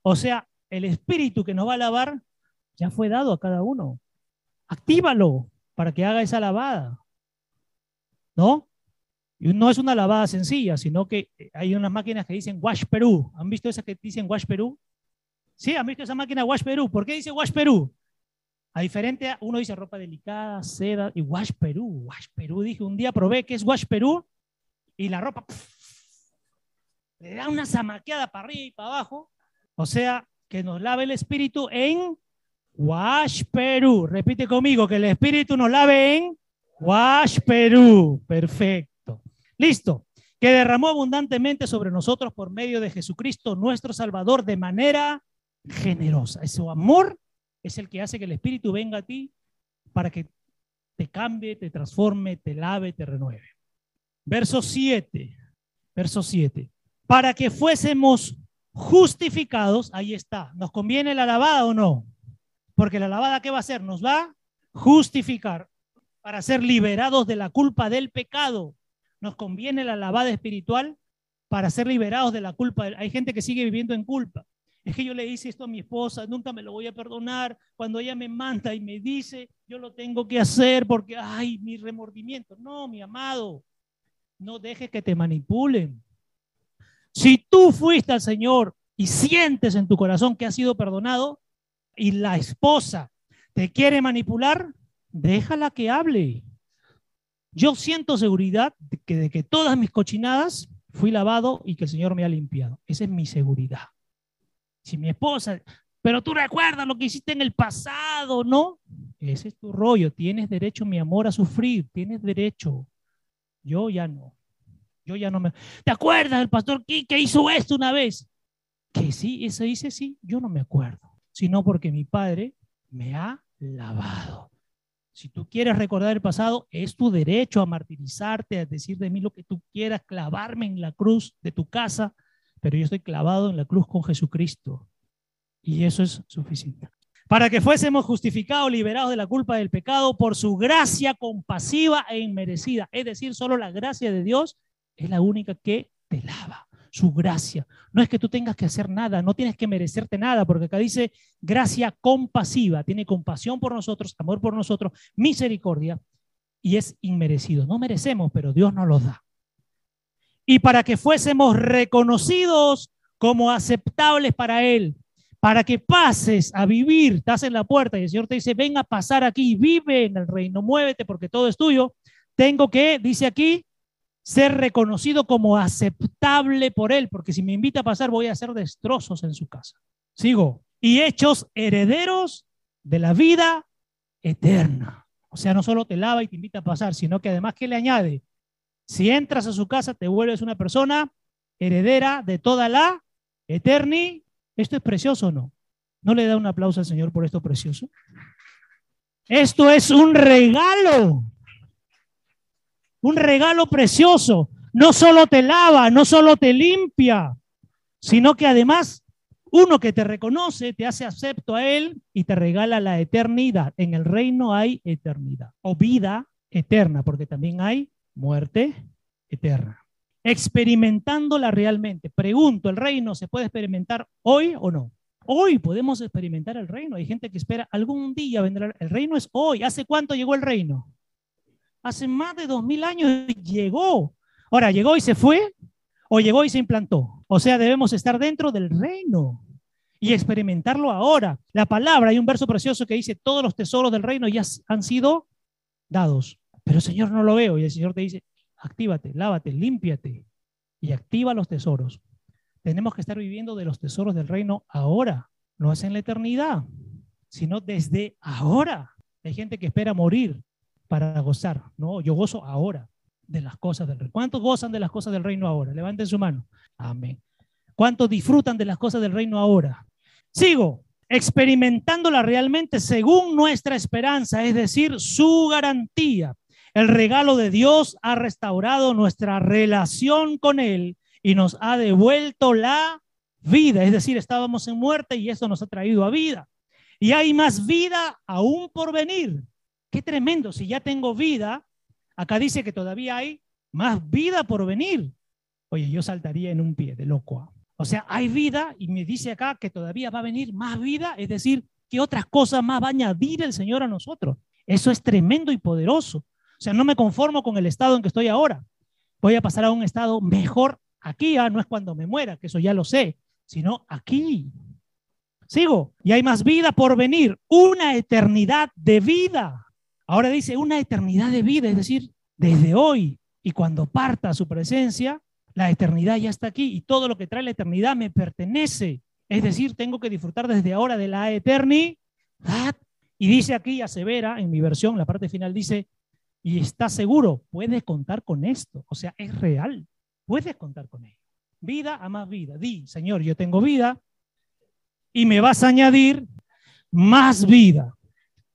o sea, el Espíritu que nos va a lavar ya fue dado a cada uno. Actívalo para que haga esa lavada. ¿No? Y no es una lavada sencilla, sino que hay unas máquinas que dicen Wash Perú. ¿Han visto esas que dicen Wash Perú? Sí, han visto esa máquina Wash Perú. ¿Por qué dice Wash Perú? A diferente, uno dice ropa delicada, seda y Wash Perú. Wash Perú, dije, un día probé que es Wash Perú y la ropa le da una zamaqueada para arriba y para abajo. O sea, que nos lave el espíritu en Wash Perú. Repite conmigo, que el espíritu nos lave en Wash Perú. Perfecto. Listo. Que derramó abundantemente sobre nosotros por medio de Jesucristo, nuestro Salvador, de manera generosa. Ese amor es el que hace que el espíritu venga a ti para que te cambie, te transforme, te lave, te renueve. Verso 7. Verso 7 para que fuésemos justificados, ahí está, ¿nos conviene la lavada o no? Porque la lavada, ¿qué va a hacer? Nos va a justificar para ser liberados de la culpa del pecado. Nos conviene la lavada espiritual para ser liberados de la culpa. Hay gente que sigue viviendo en culpa. Es que yo le hice esto a mi esposa, nunca me lo voy a perdonar. Cuando ella me manda y me dice, yo lo tengo que hacer porque, ay, mi remordimiento. No, mi amado, no dejes que te manipulen. Si tú fuiste al Señor y sientes en tu corazón que has sido perdonado y la esposa te quiere manipular, déjala que hable. Yo siento seguridad que, de que todas mis cochinadas fui lavado y que el Señor me ha limpiado. Esa es mi seguridad. Si mi esposa, pero tú recuerdas lo que hiciste en el pasado, ¿no? Ese es tu rollo. Tienes derecho, mi amor, a sufrir. Tienes derecho. Yo ya no. Yo ya no me... ¿Te acuerdas del pastor que hizo esto una vez? Que sí, eso dice sí, yo no me acuerdo, sino porque mi padre me ha lavado. Si tú quieres recordar el pasado, es tu derecho a martirizarte, a decir de mí lo que tú quieras, clavarme en la cruz de tu casa, pero yo estoy clavado en la cruz con Jesucristo. Y eso es suficiente. Para que fuésemos justificados, liberados de la culpa del pecado por su gracia compasiva e inmerecida. Es decir, solo la gracia de Dios es la única que te lava, su gracia. No es que tú tengas que hacer nada, no tienes que merecerte nada, porque acá dice gracia compasiva, tiene compasión por nosotros, amor por nosotros, misericordia, y es inmerecido. No merecemos, pero Dios nos lo da. Y para que fuésemos reconocidos como aceptables para Él, para que pases a vivir, estás en la puerta y el Señor te dice, ven a pasar aquí, vive en el reino, muévete porque todo es tuyo. Tengo que, dice aquí, ser reconocido como aceptable por Él, porque si me invita a pasar voy a hacer destrozos en su casa. Sigo. Y hechos herederos de la vida eterna. O sea, no solo te lava y te invita a pasar, sino que además que le añade, si entras a su casa te vuelves una persona heredera de toda la eternidad. ¿Esto es precioso o no? ¿No le da un aplauso al Señor por esto precioso? Esto es un regalo un regalo precioso. No solo te lava, no solo te limpia, sino que además uno que te reconoce, te hace acepto a Él y te regala la eternidad. En el reino hay eternidad o vida eterna, porque también hay muerte eterna. Experimentándola realmente. Pregunto, ¿el reino se puede experimentar hoy o no? Hoy podemos experimentar el reino. Hay gente que espera algún día vendrá. El reino es hoy. ¿Hace cuánto llegó el reino? Hace más de dos mil años llegó. Ahora, ¿llegó y se fue? ¿O llegó y se implantó? O sea, debemos estar dentro del reino. y experimentarlo ahora. La palabra, hay un verso precioso que dice, todos los tesoros del reino ya han sido dados. Pero Señor no lo veo y el Señor te dice, actívate, lávate, límpiate y activa los tesoros. Tenemos que estar viviendo de los tesoros del reino ahora, no es en la eternidad, sino desde ahora. Hay gente que espera morir para gozar. No, yo gozo ahora de las cosas del reino. ¿Cuántos gozan de las cosas del reino ahora? Levanten su mano. Amén. ¿Cuántos disfrutan de las cosas del reino ahora? Sigo, experimentándola realmente según nuestra esperanza, es decir, su garantía. El regalo de Dios ha restaurado nuestra relación con Él y nos ha devuelto la vida. Es decir, estábamos en muerte y eso nos ha traído a vida. Y hay más vida aún por venir. Qué tremendo. Si ya tengo vida, acá dice que todavía hay más vida por venir. Oye, yo saltaría en un pie de loco. ¿ah? O sea, hay vida y me dice acá que todavía va a venir más vida, es decir, que otras cosas más va a añadir el Señor a nosotros. Eso es tremendo y poderoso. O sea, no me conformo con el estado en que estoy ahora. Voy a pasar a un estado mejor aquí, ah, no es cuando me muera, que eso ya lo sé, sino aquí. Sigo, y hay más vida por venir, una eternidad de vida. Ahora dice una eternidad de vida, es decir, desde hoy y cuando parta su presencia, la eternidad ya está aquí y todo lo que trae la eternidad me pertenece. Es decir, tengo que disfrutar desde ahora de la eternidad. Y dice aquí, asevera, en mi versión, la parte final dice, y está seguro, puedes contar con esto. O sea, es real. Puedes contar con ello. Vida a más vida. Di, Señor, yo tengo vida y me vas a añadir más vida.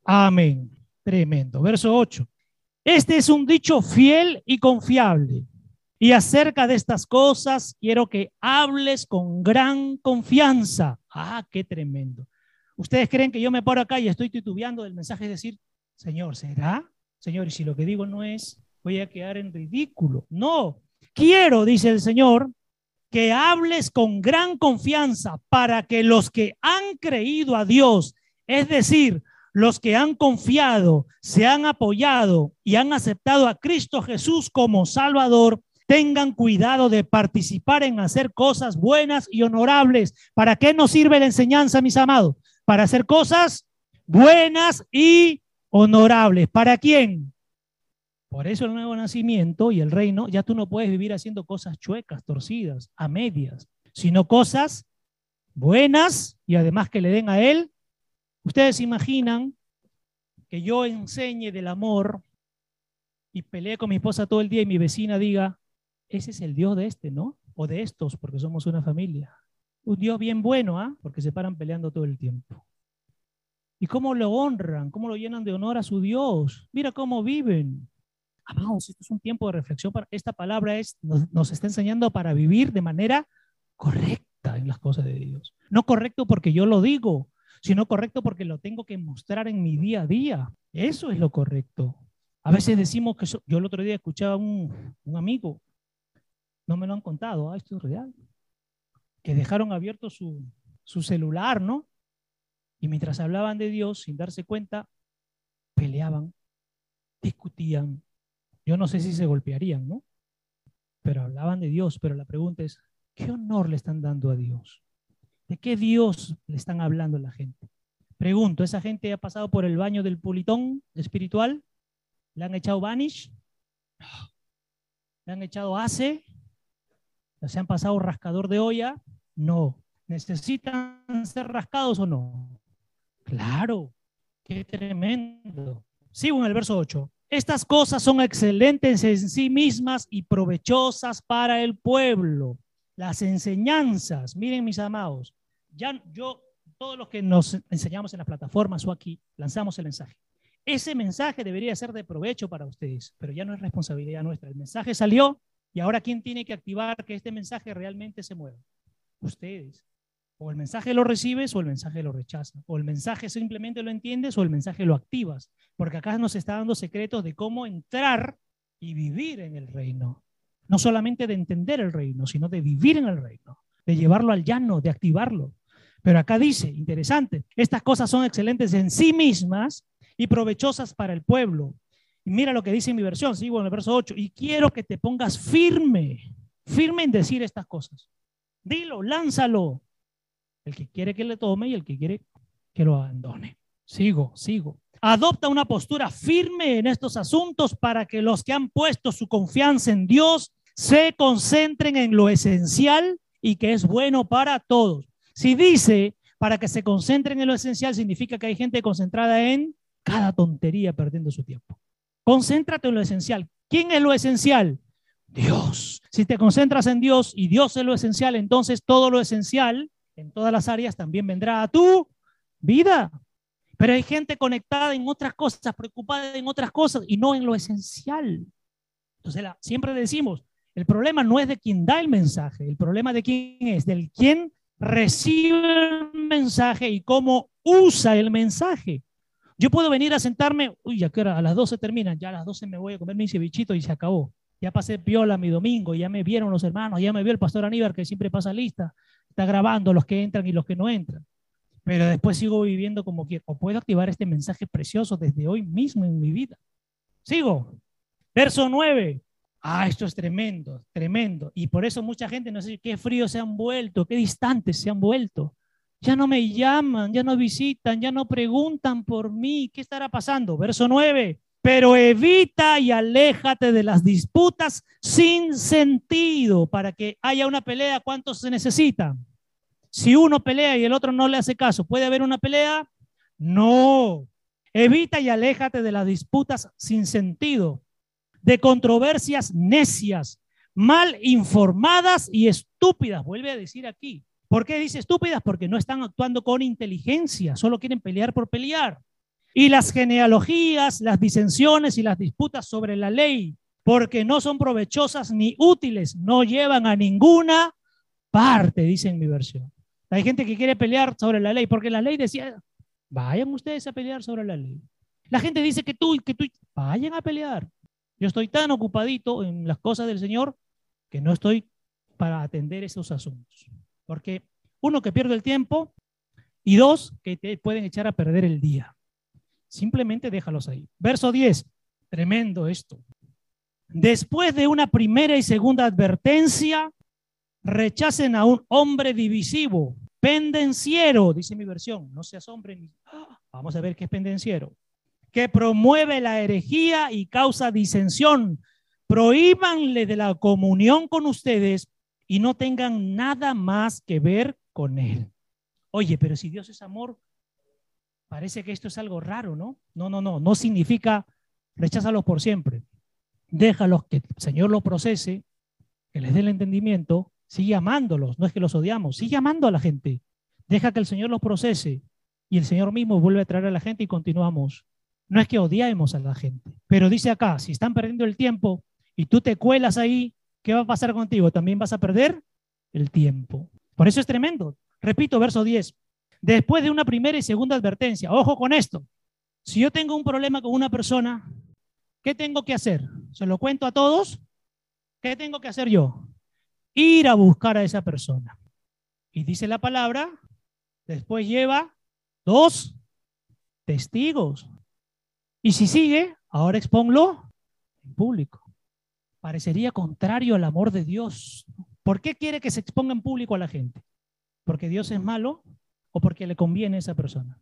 Amén. Tremendo. Verso 8. Este es un dicho fiel y confiable. Y acerca de estas cosas quiero que hables con gran confianza. Ah, qué tremendo. Ustedes creen que yo me paro acá y estoy titubeando del mensaje, es decir, Señor, ¿será? Señor, y si lo que digo no es, voy a quedar en ridículo. No, quiero, dice el Señor, que hables con gran confianza para que los que han creído a Dios, es decir, los que han confiado, se han apoyado y han aceptado a Cristo Jesús como Salvador, tengan cuidado de participar en hacer cosas buenas y honorables. ¿Para qué nos sirve la enseñanza, mis amados? Para hacer cosas buenas y honorables. ¿Para quién? Por eso el nuevo nacimiento y el reino, ya tú no puedes vivir haciendo cosas chuecas, torcidas, a medias, sino cosas buenas y además que le den a él. Ustedes imaginan que yo enseñe del amor y pelee con mi esposa todo el día y mi vecina diga, ese es el Dios de este, ¿no? O de estos, porque somos una familia. Un Dios bien bueno, ¿ah? Porque se paran peleando todo el tiempo. ¿Y cómo lo honran? ¿Cómo lo llenan de honor a su Dios? Mira cómo viven. Amados, esto es un tiempo de reflexión. Esta palabra es, nos está enseñando para vivir de manera correcta en las cosas de Dios. No correcto porque yo lo digo, sino correcto porque lo tengo que mostrar en mi día a día. Eso es lo correcto. A veces decimos que yo el otro día escuchaba a un, un amigo, no me lo han contado, ah, esto es real, que dejaron abierto su, su celular, ¿no? Y mientras hablaban de Dios, sin darse cuenta, peleaban, discutían. Yo no sé si se golpearían, ¿no? Pero hablaban de Dios, pero la pregunta es, ¿qué honor le están dando a Dios? ¿De qué Dios le están hablando a la gente? Pregunto, ¿esa gente ha pasado por el baño del pulitón espiritual? ¿Le han echado vanish? ¿Le han echado ace? ¿Se han pasado rascador de olla? No. ¿Necesitan ser rascados o no? Claro, qué tremendo. Sigo en el verso 8. Estas cosas son excelentes en sí mismas y provechosas para el pueblo. Las enseñanzas, miren mis amados, ya yo, todos los que nos enseñamos en las plataformas o aquí, lanzamos el mensaje. Ese mensaje debería ser de provecho para ustedes, pero ya no es responsabilidad nuestra. El mensaje salió y ahora ¿quién tiene que activar que este mensaje realmente se mueva? Ustedes. O el mensaje lo recibes o el mensaje lo rechaza. O el mensaje simplemente lo entiendes o el mensaje lo activas. Porque acá nos está dando secretos de cómo entrar y vivir en el reino. No solamente de entender el reino, sino de vivir en el reino, de llevarlo al llano, de activarlo. Pero acá dice, interesante, estas cosas son excelentes en sí mismas y provechosas para el pueblo. Y mira lo que dice mi versión, sigo en el verso 8, y quiero que te pongas firme, firme en decir estas cosas. Dilo, lánzalo. El que quiere que le tome y el que quiere que lo abandone. Sigo, sigo. Adopta una postura firme en estos asuntos para que los que han puesto su confianza en Dios se concentren en lo esencial y que es bueno para todos. Si dice para que se concentren en lo esencial, significa que hay gente concentrada en cada tontería perdiendo su tiempo. Concéntrate en lo esencial. ¿Quién es lo esencial? Dios. Si te concentras en Dios y Dios es lo esencial, entonces todo lo esencial en todas las áreas también vendrá a tu vida. Pero hay gente conectada en otras cosas, preocupada en otras cosas y no en lo esencial. Entonces, siempre decimos, el problema no es de quien da el mensaje, el problema de quién es, del quien recibe el mensaje y cómo usa el mensaje. Yo puedo venir a sentarme, uy, ya que a las 12 terminan, ya a las 12 me voy a comer mi cevichito y se acabó. Ya pasé piola mi domingo, ya me vieron los hermanos, ya me vio el pastor Aníbal que siempre pasa lista, está grabando los que entran y los que no entran. Pero después sigo viviendo como quiero. O puedo activar este mensaje precioso desde hoy mismo en mi vida. Sigo. Verso 9. Ah, esto es tremendo, tremendo. Y por eso mucha gente no sé qué frío se han vuelto, qué distantes se han vuelto. Ya no me llaman, ya no visitan, ya no preguntan por mí. ¿Qué estará pasando? Verso 9. Pero evita y aléjate de las disputas sin sentido para que haya una pelea. ¿Cuántos se necesitan? Si uno pelea y el otro no le hace caso, ¿puede haber una pelea? No. Evita y aléjate de las disputas sin sentido de controversias necias, mal informadas y estúpidas. Vuelve a decir aquí. ¿Por qué dice estúpidas? Porque no están actuando con inteligencia, solo quieren pelear por pelear. Y las genealogías, las disensiones y las disputas sobre la ley, porque no son provechosas ni útiles, no llevan a ninguna parte, dice en mi versión. Hay gente que quiere pelear sobre la ley, porque la ley decía, vayan ustedes a pelear sobre la ley. La gente dice que tú, que tú, vayan a pelear. Yo estoy tan ocupadito en las cosas del Señor que no estoy para atender esos asuntos. Porque uno, que pierde el tiempo y dos, que te pueden echar a perder el día. Simplemente déjalos ahí. Verso 10. Tremendo esto. Después de una primera y segunda advertencia, rechacen a un hombre divisivo, pendenciero, dice mi versión. No seas hombre. ¡Ah! Vamos a ver qué es pendenciero que promueve la herejía y causa disensión. Prohíbanle de la comunión con ustedes y no tengan nada más que ver con él. Oye, pero si Dios es amor, parece que esto es algo raro, ¿no? No, no, no, no significa recházalos por siempre. Déjalos que el Señor los procese, que les dé el entendimiento, sigue amándolos, no es que los odiamos, sigue amando a la gente. Deja que el Señor los procese y el Señor mismo vuelve a traer a la gente y continuamos. No es que odiemos a la gente, pero dice acá, si están perdiendo el tiempo y tú te cuelas ahí, ¿qué va a pasar contigo? También vas a perder el tiempo. Por eso es tremendo. Repito, verso 10. Después de una primera y segunda advertencia, ojo con esto. Si yo tengo un problema con una persona, ¿qué tengo que hacer? ¿Se lo cuento a todos? ¿Qué tengo que hacer yo? Ir a buscar a esa persona. Y dice la palabra, después lleva dos testigos. Y si sigue, ahora exponlo en público. Parecería contrario al amor de Dios. ¿Por qué quiere que se exponga en público a la gente? ¿Porque Dios es malo o porque le conviene a esa persona?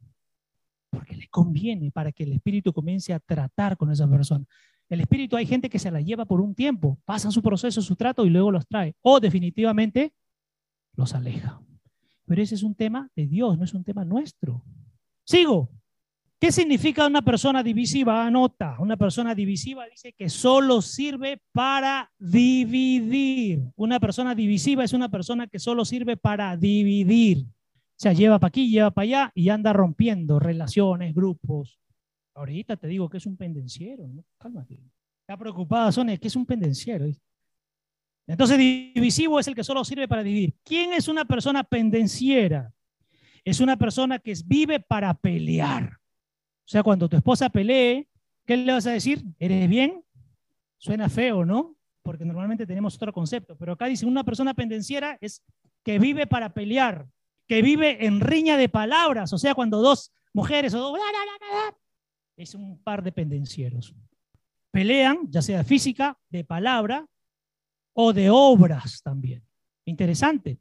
Porque le conviene para que el Espíritu comience a tratar con esa persona. El Espíritu hay gente que se la lleva por un tiempo, pasa su proceso, su trato y luego los trae. O definitivamente los aleja. Pero ese es un tema de Dios, no es un tema nuestro. Sigo. ¿Qué significa una persona divisiva? Anota, una persona divisiva dice que solo sirve para dividir. Una persona divisiva es una persona que solo sirve para dividir. O sea, lleva para aquí, lleva para allá y anda rompiendo relaciones, grupos. Ahorita te digo que es un pendenciero. Cálmate. Está preocupada, Sonia, que es un pendenciero. Entonces, divisivo es el que solo sirve para dividir. ¿Quién es una persona pendenciera? Es una persona que vive para pelear. O sea, cuando tu esposa pelee, ¿qué le vas a decir? ¿Eres bien? Suena feo, ¿no? Porque normalmente tenemos otro concepto. Pero acá dice, una persona pendenciera es que vive para pelear, que vive en riña de palabras. O sea, cuando dos mujeres o dos... Es un par de pendencieros. Pelean, ya sea física, de palabra o de obras también. Interesante.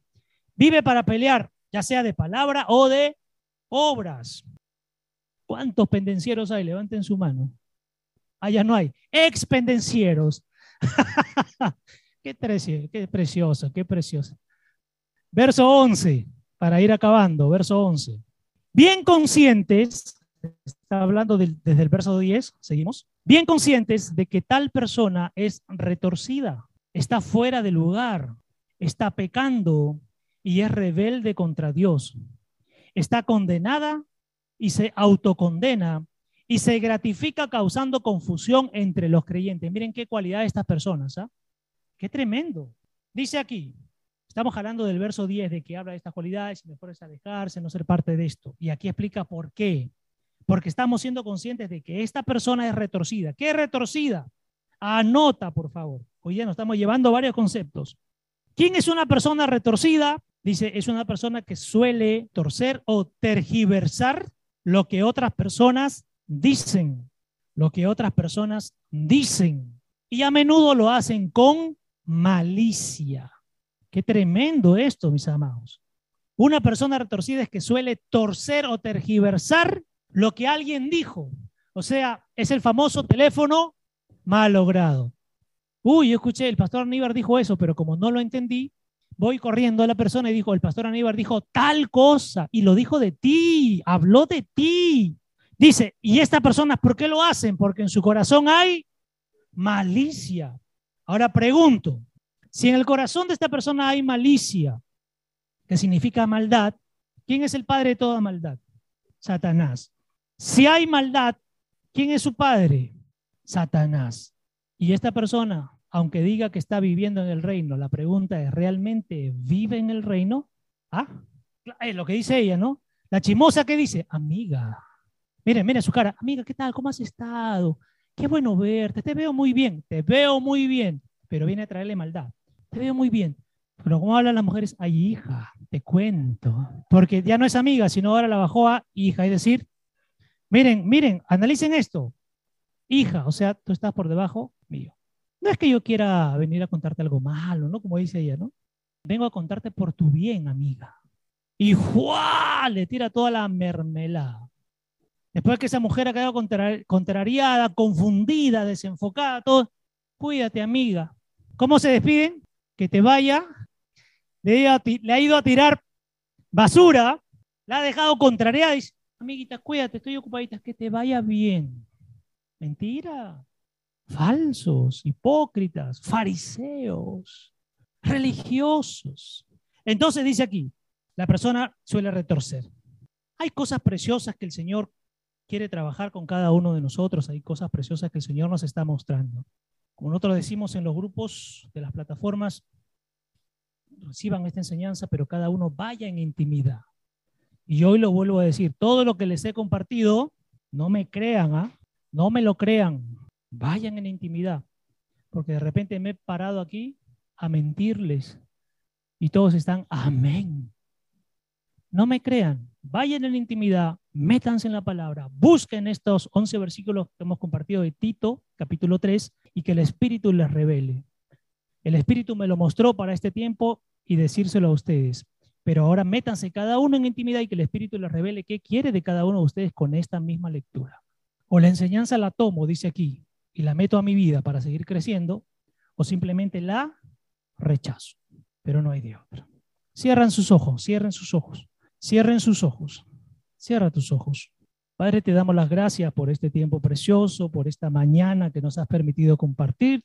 Vive para pelear. ya sea de palabra o de obras. ¿Cuántos pendencieros hay? Levanten su mano. Allá no hay. Expendencieros. qué, precioso, qué precioso, qué precioso. Verso 11, para ir acabando, verso 11. Bien conscientes, está hablando desde el verso 10, seguimos. Bien conscientes de que tal persona es retorcida, está fuera de lugar, está pecando y es rebelde contra Dios. Está condenada y se autocondena y se gratifica causando confusión entre los creyentes. Miren qué cualidad de estas personas. ¿ah? Qué tremendo. Dice aquí, estamos hablando del verso 10 de que habla de estas cualidades y mejor es alejarse, no ser parte de esto. Y aquí explica por qué. Porque estamos siendo conscientes de que esta persona es retorcida. ¿Qué retorcida? Anota, por favor. Hoy ya nos estamos llevando varios conceptos. ¿Quién es una persona retorcida? Dice, es una persona que suele torcer o tergiversar lo que otras personas dicen, lo que otras personas dicen. Y a menudo lo hacen con malicia. Qué tremendo esto, mis amados. Una persona retorcida es que suele torcer o tergiversar lo que alguien dijo. O sea, es el famoso teléfono malogrado. Uy, yo escuché, el pastor Aníbar dijo eso, pero como no lo entendí, voy corriendo a la persona y dijo, el pastor Aníbar dijo tal cosa y lo dijo de ti, habló de ti. Dice, ¿y estas personas por qué lo hacen? Porque en su corazón hay malicia. Ahora pregunto, si en el corazón de esta persona hay malicia, que significa maldad, ¿quién es el padre de toda maldad? Satanás. Si hay maldad, ¿quién es su padre? Satanás. Y esta persona, aunque diga que está viviendo en el reino, la pregunta es, ¿realmente vive en el reino? Ah, es lo que dice ella, ¿no? La chimosa que dice, amiga, Miren, miren su cara. Amiga, ¿qué tal? ¿Cómo has estado? Qué bueno verte. Te veo muy bien. Te veo muy bien. Pero viene a traerle maldad. Te veo muy bien. Pero ¿cómo hablan las mujeres? Ay, hija, te cuento. Porque ya no es amiga, sino ahora la bajó a hija. Es decir, miren, miren, analicen esto. Hija, o sea, tú estás por debajo mío. No es que yo quiera venir a contarte algo malo, ¿no? Como dice ella, ¿no? Vengo a contarte por tu bien, amiga. Y ¡juá! le tira toda la mermelada. Después que esa mujer ha quedado contrariada, confundida, desenfocada, todo, cuídate, amiga. ¿Cómo se despiden? Que te vaya. Le, ha ido a tirar basura, la ha dejado contrariada dice, amiguita, cuídate, estoy ocupadita, que te vaya bien. Mentira. Falsos, hipócritas, fariseos, religiosos. Entonces dice aquí, la persona suele retorcer. Hay cosas preciosas que el Señor quiere trabajar con cada uno de nosotros. Hay cosas preciosas que el Señor nos está mostrando. Como nosotros decimos en los grupos de las plataformas, reciban esta enseñanza, pero cada uno vaya en intimidad. Y hoy lo vuelvo a decir, todo lo que les he compartido, no me crean, ¿ah? no me lo crean, vayan en intimidad, porque de repente me he parado aquí a mentirles y todos están, amén. No me crean, vayan en intimidad, métanse en la palabra, busquen estos 11 versículos que hemos compartido de Tito, capítulo 3, y que el Espíritu les revele. El Espíritu me lo mostró para este tiempo y decírselo a ustedes. Pero ahora métanse cada uno en intimidad y que el Espíritu les revele qué quiere de cada uno de ustedes con esta misma lectura. O la enseñanza la tomo, dice aquí, y la meto a mi vida para seguir creciendo, o simplemente la rechazo. Pero no hay de otra. Cierran sus ojos, cierren sus ojos, cierren sus ojos. Cierra tus ojos. Padre, te damos las gracias por este tiempo precioso, por esta mañana que nos has permitido compartir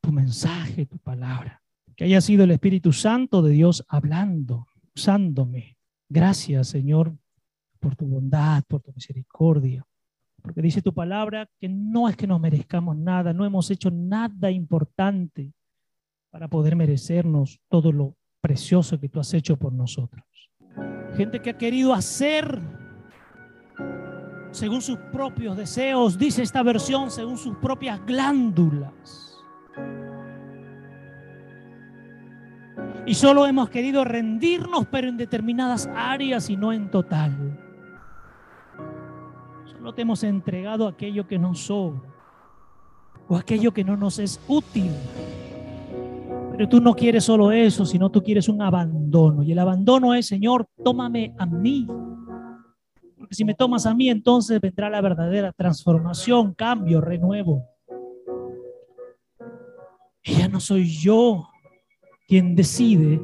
tu mensaje, tu palabra. Que haya sido el Espíritu Santo de Dios hablando, usándome. Gracias, Señor, por tu bondad, por tu misericordia. Porque dice tu palabra que no es que nos merezcamos nada, no hemos hecho nada importante para poder merecernos todo lo precioso que tú has hecho por nosotros. Gente que ha querido hacer según sus propios deseos, dice esta versión, según sus propias glándulas. Y solo hemos querido rendirnos, pero en determinadas áreas y no en total. Solo te hemos entregado aquello que nos sobra o aquello que no nos es útil. Pero tú no quieres solo eso, sino tú quieres un abandono. Y el abandono es, Señor, tómame a mí. Porque si me tomas a mí, entonces vendrá la verdadera transformación, cambio, renuevo. Ya no soy yo quien decide,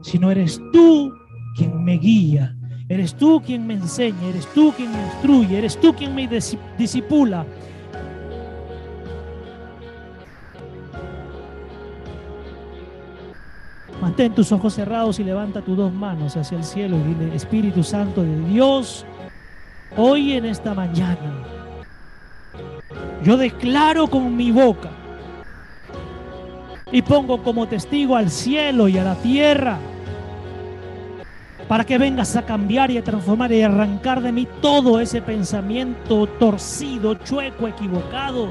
sino eres tú quien me guía. Eres tú quien me enseña, eres tú quien me instruye, eres tú quien me disipula, Mantén tus ojos cerrados y levanta tus dos manos hacia el cielo y dile, Espíritu Santo de Dios, hoy en esta mañana, yo declaro con mi boca y pongo como testigo al cielo y a la tierra para que vengas a cambiar y a transformar y arrancar de mí todo ese pensamiento torcido, chueco, equivocado,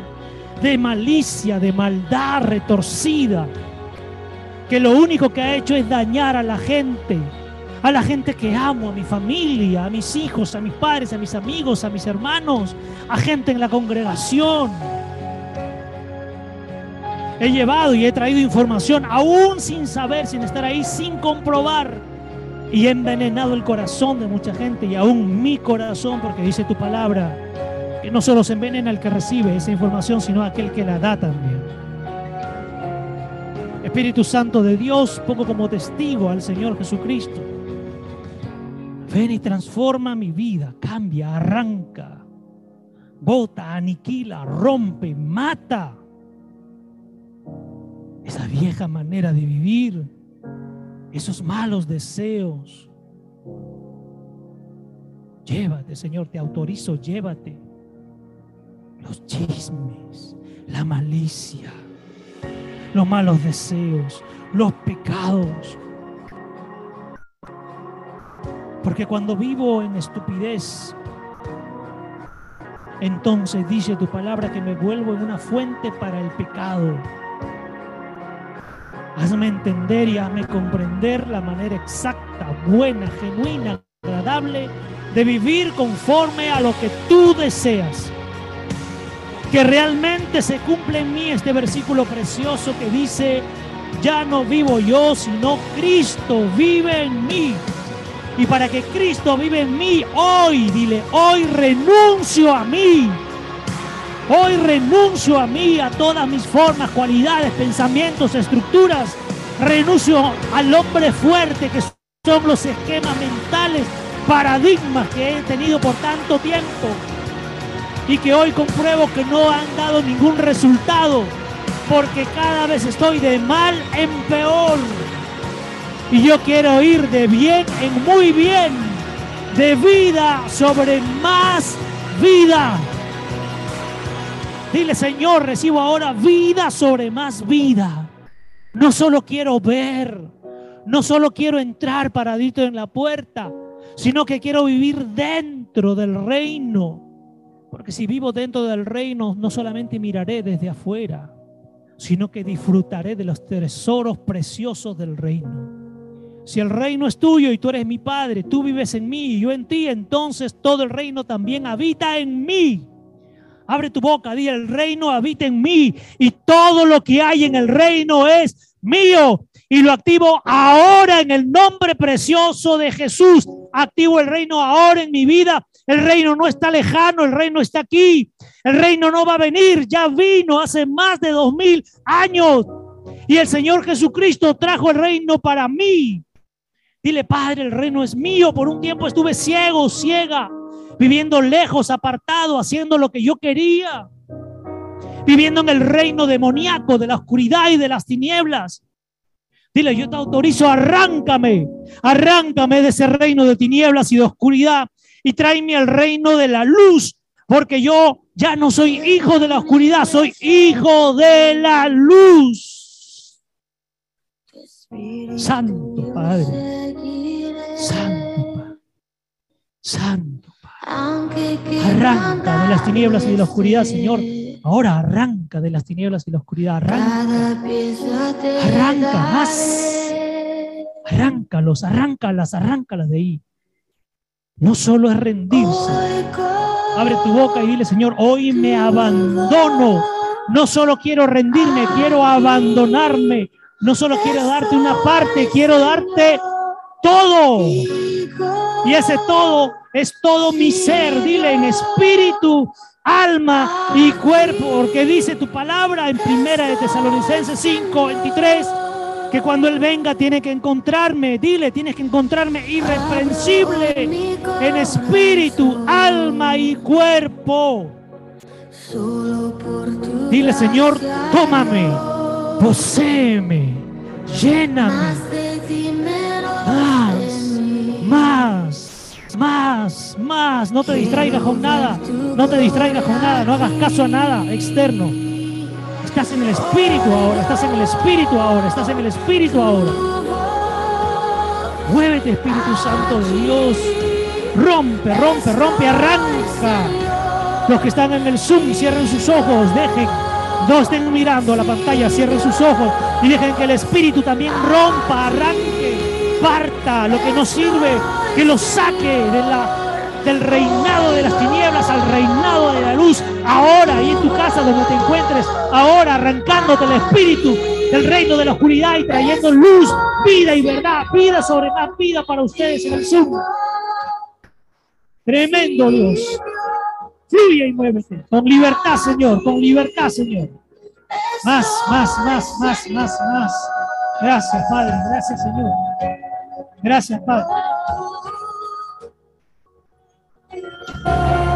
de malicia, de maldad retorcida que lo único que ha hecho es dañar a la gente, a la gente que amo, a mi familia, a mis hijos, a mis padres, a mis amigos, a mis hermanos, a gente en la congregación. He llevado y he traído información aún sin saber, sin estar ahí, sin comprobar. Y he envenenado el corazón de mucha gente y aún mi corazón, porque dice tu palabra, que no solo se envenena el que recibe esa información, sino aquel que la da también. Espíritu Santo de Dios, pongo como testigo al Señor Jesucristo. Ven y transforma mi vida, cambia, arranca, bota, aniquila, rompe, mata esa vieja manera de vivir, esos malos deseos. Llévate, Señor, te autorizo, llévate los chismes, la malicia los malos deseos, los pecados. Porque cuando vivo en estupidez, entonces dice tu palabra que me vuelvo en una fuente para el pecado. Hazme entender y hazme comprender la manera exacta, buena, genuina, agradable de vivir conforme a lo que tú deseas que realmente se cumple en mí este versículo precioso que dice, ya no vivo yo, sino Cristo vive en mí. Y para que Cristo vive en mí, hoy, dile, hoy renuncio a mí. Hoy renuncio a mí, a todas mis formas, cualidades, pensamientos, estructuras. Renuncio al hombre fuerte que son los esquemas mentales, paradigmas que he tenido por tanto tiempo y que hoy compruebo que no han dado ningún resultado porque cada vez estoy de mal en peor. Y yo quiero ir de bien en muy bien, de vida sobre más vida. Dile, Señor, recibo ahora vida sobre más vida. No solo quiero ver, no solo quiero entrar paradito en la puerta, sino que quiero vivir dentro del reino porque si vivo dentro del reino, no solamente miraré desde afuera, sino que disfrutaré de los tesoros preciosos del reino. Si el reino es tuyo y tú eres mi Padre, tú vives en mí y yo en ti, entonces todo el reino también habita en mí. Abre tu boca, di, el reino habita en mí y todo lo que hay en el reino es mío. Y lo activo ahora en el nombre precioso de Jesús. Activo el reino ahora en mi vida el reino no está lejano, el reino está aquí. El reino no va a venir, ya vino hace más de dos mil años. Y el Señor Jesucristo trajo el reino para mí. Dile, Padre, el reino es mío. Por un tiempo estuve ciego, ciega, viviendo lejos, apartado, haciendo lo que yo quería. Viviendo en el reino demoníaco de la oscuridad y de las tinieblas. Dile, yo te autorizo, arráncame, arráncame de ese reino de tinieblas y de oscuridad y tráeme al reino de la luz, porque yo ya no soy hijo de la oscuridad, soy hijo de la luz. Santo Padre, Santo Padre, Santo. Arranca de las tinieblas y de la oscuridad, Señor. Ahora arranca de las tinieblas y la oscuridad. Arranca. Arranca más. Arráncalos, arráncalas, arráncalas de ahí. No solo es rendirse. Abre tu boca y dile, Señor, hoy me abandono. No solo quiero rendirme, quiero abandonarme no solo quiero darte una parte, quiero darte todo. Y ese todo es todo mi ser. Dile en espíritu, alma y cuerpo, porque dice tu palabra en primera de Tesalonicenses 5, 23, que cuando Él venga tiene que encontrarme, dile, tienes que encontrarme irreprensible en espíritu, alma y cuerpo. Dile, Señor, tómame, poséeme, lléname. Más, más, más, más. No te distraigas con nada. No te distraigas con nada. No hagas caso a nada externo. Estás en el espíritu ahora. Estás en el espíritu ahora. Estás en el espíritu ahora. Muévete, Espíritu Santo de Dios. Rompe, rompe, rompe, arranca. Los que están en el Zoom, cierren sus ojos. Dejen. No estén mirando a la pantalla, cierren sus ojos y dejen que el Espíritu también rompa, arranque, parta lo que no sirve, que lo saque de la, del reinado de las tinieblas al reinado de la luz, ahora y en tu casa donde te encuentres, ahora arrancándote el Espíritu del reino de la oscuridad y trayendo luz, vida y verdad, vida sobre más vida para ustedes en el Zoom. Tremendo Dios. Fluye y muévete. Con libertad, Señor. Con libertad, Señor. Más, más, más, más, más, más. Gracias, Padre. Gracias, Señor. Gracias, Padre. Oh.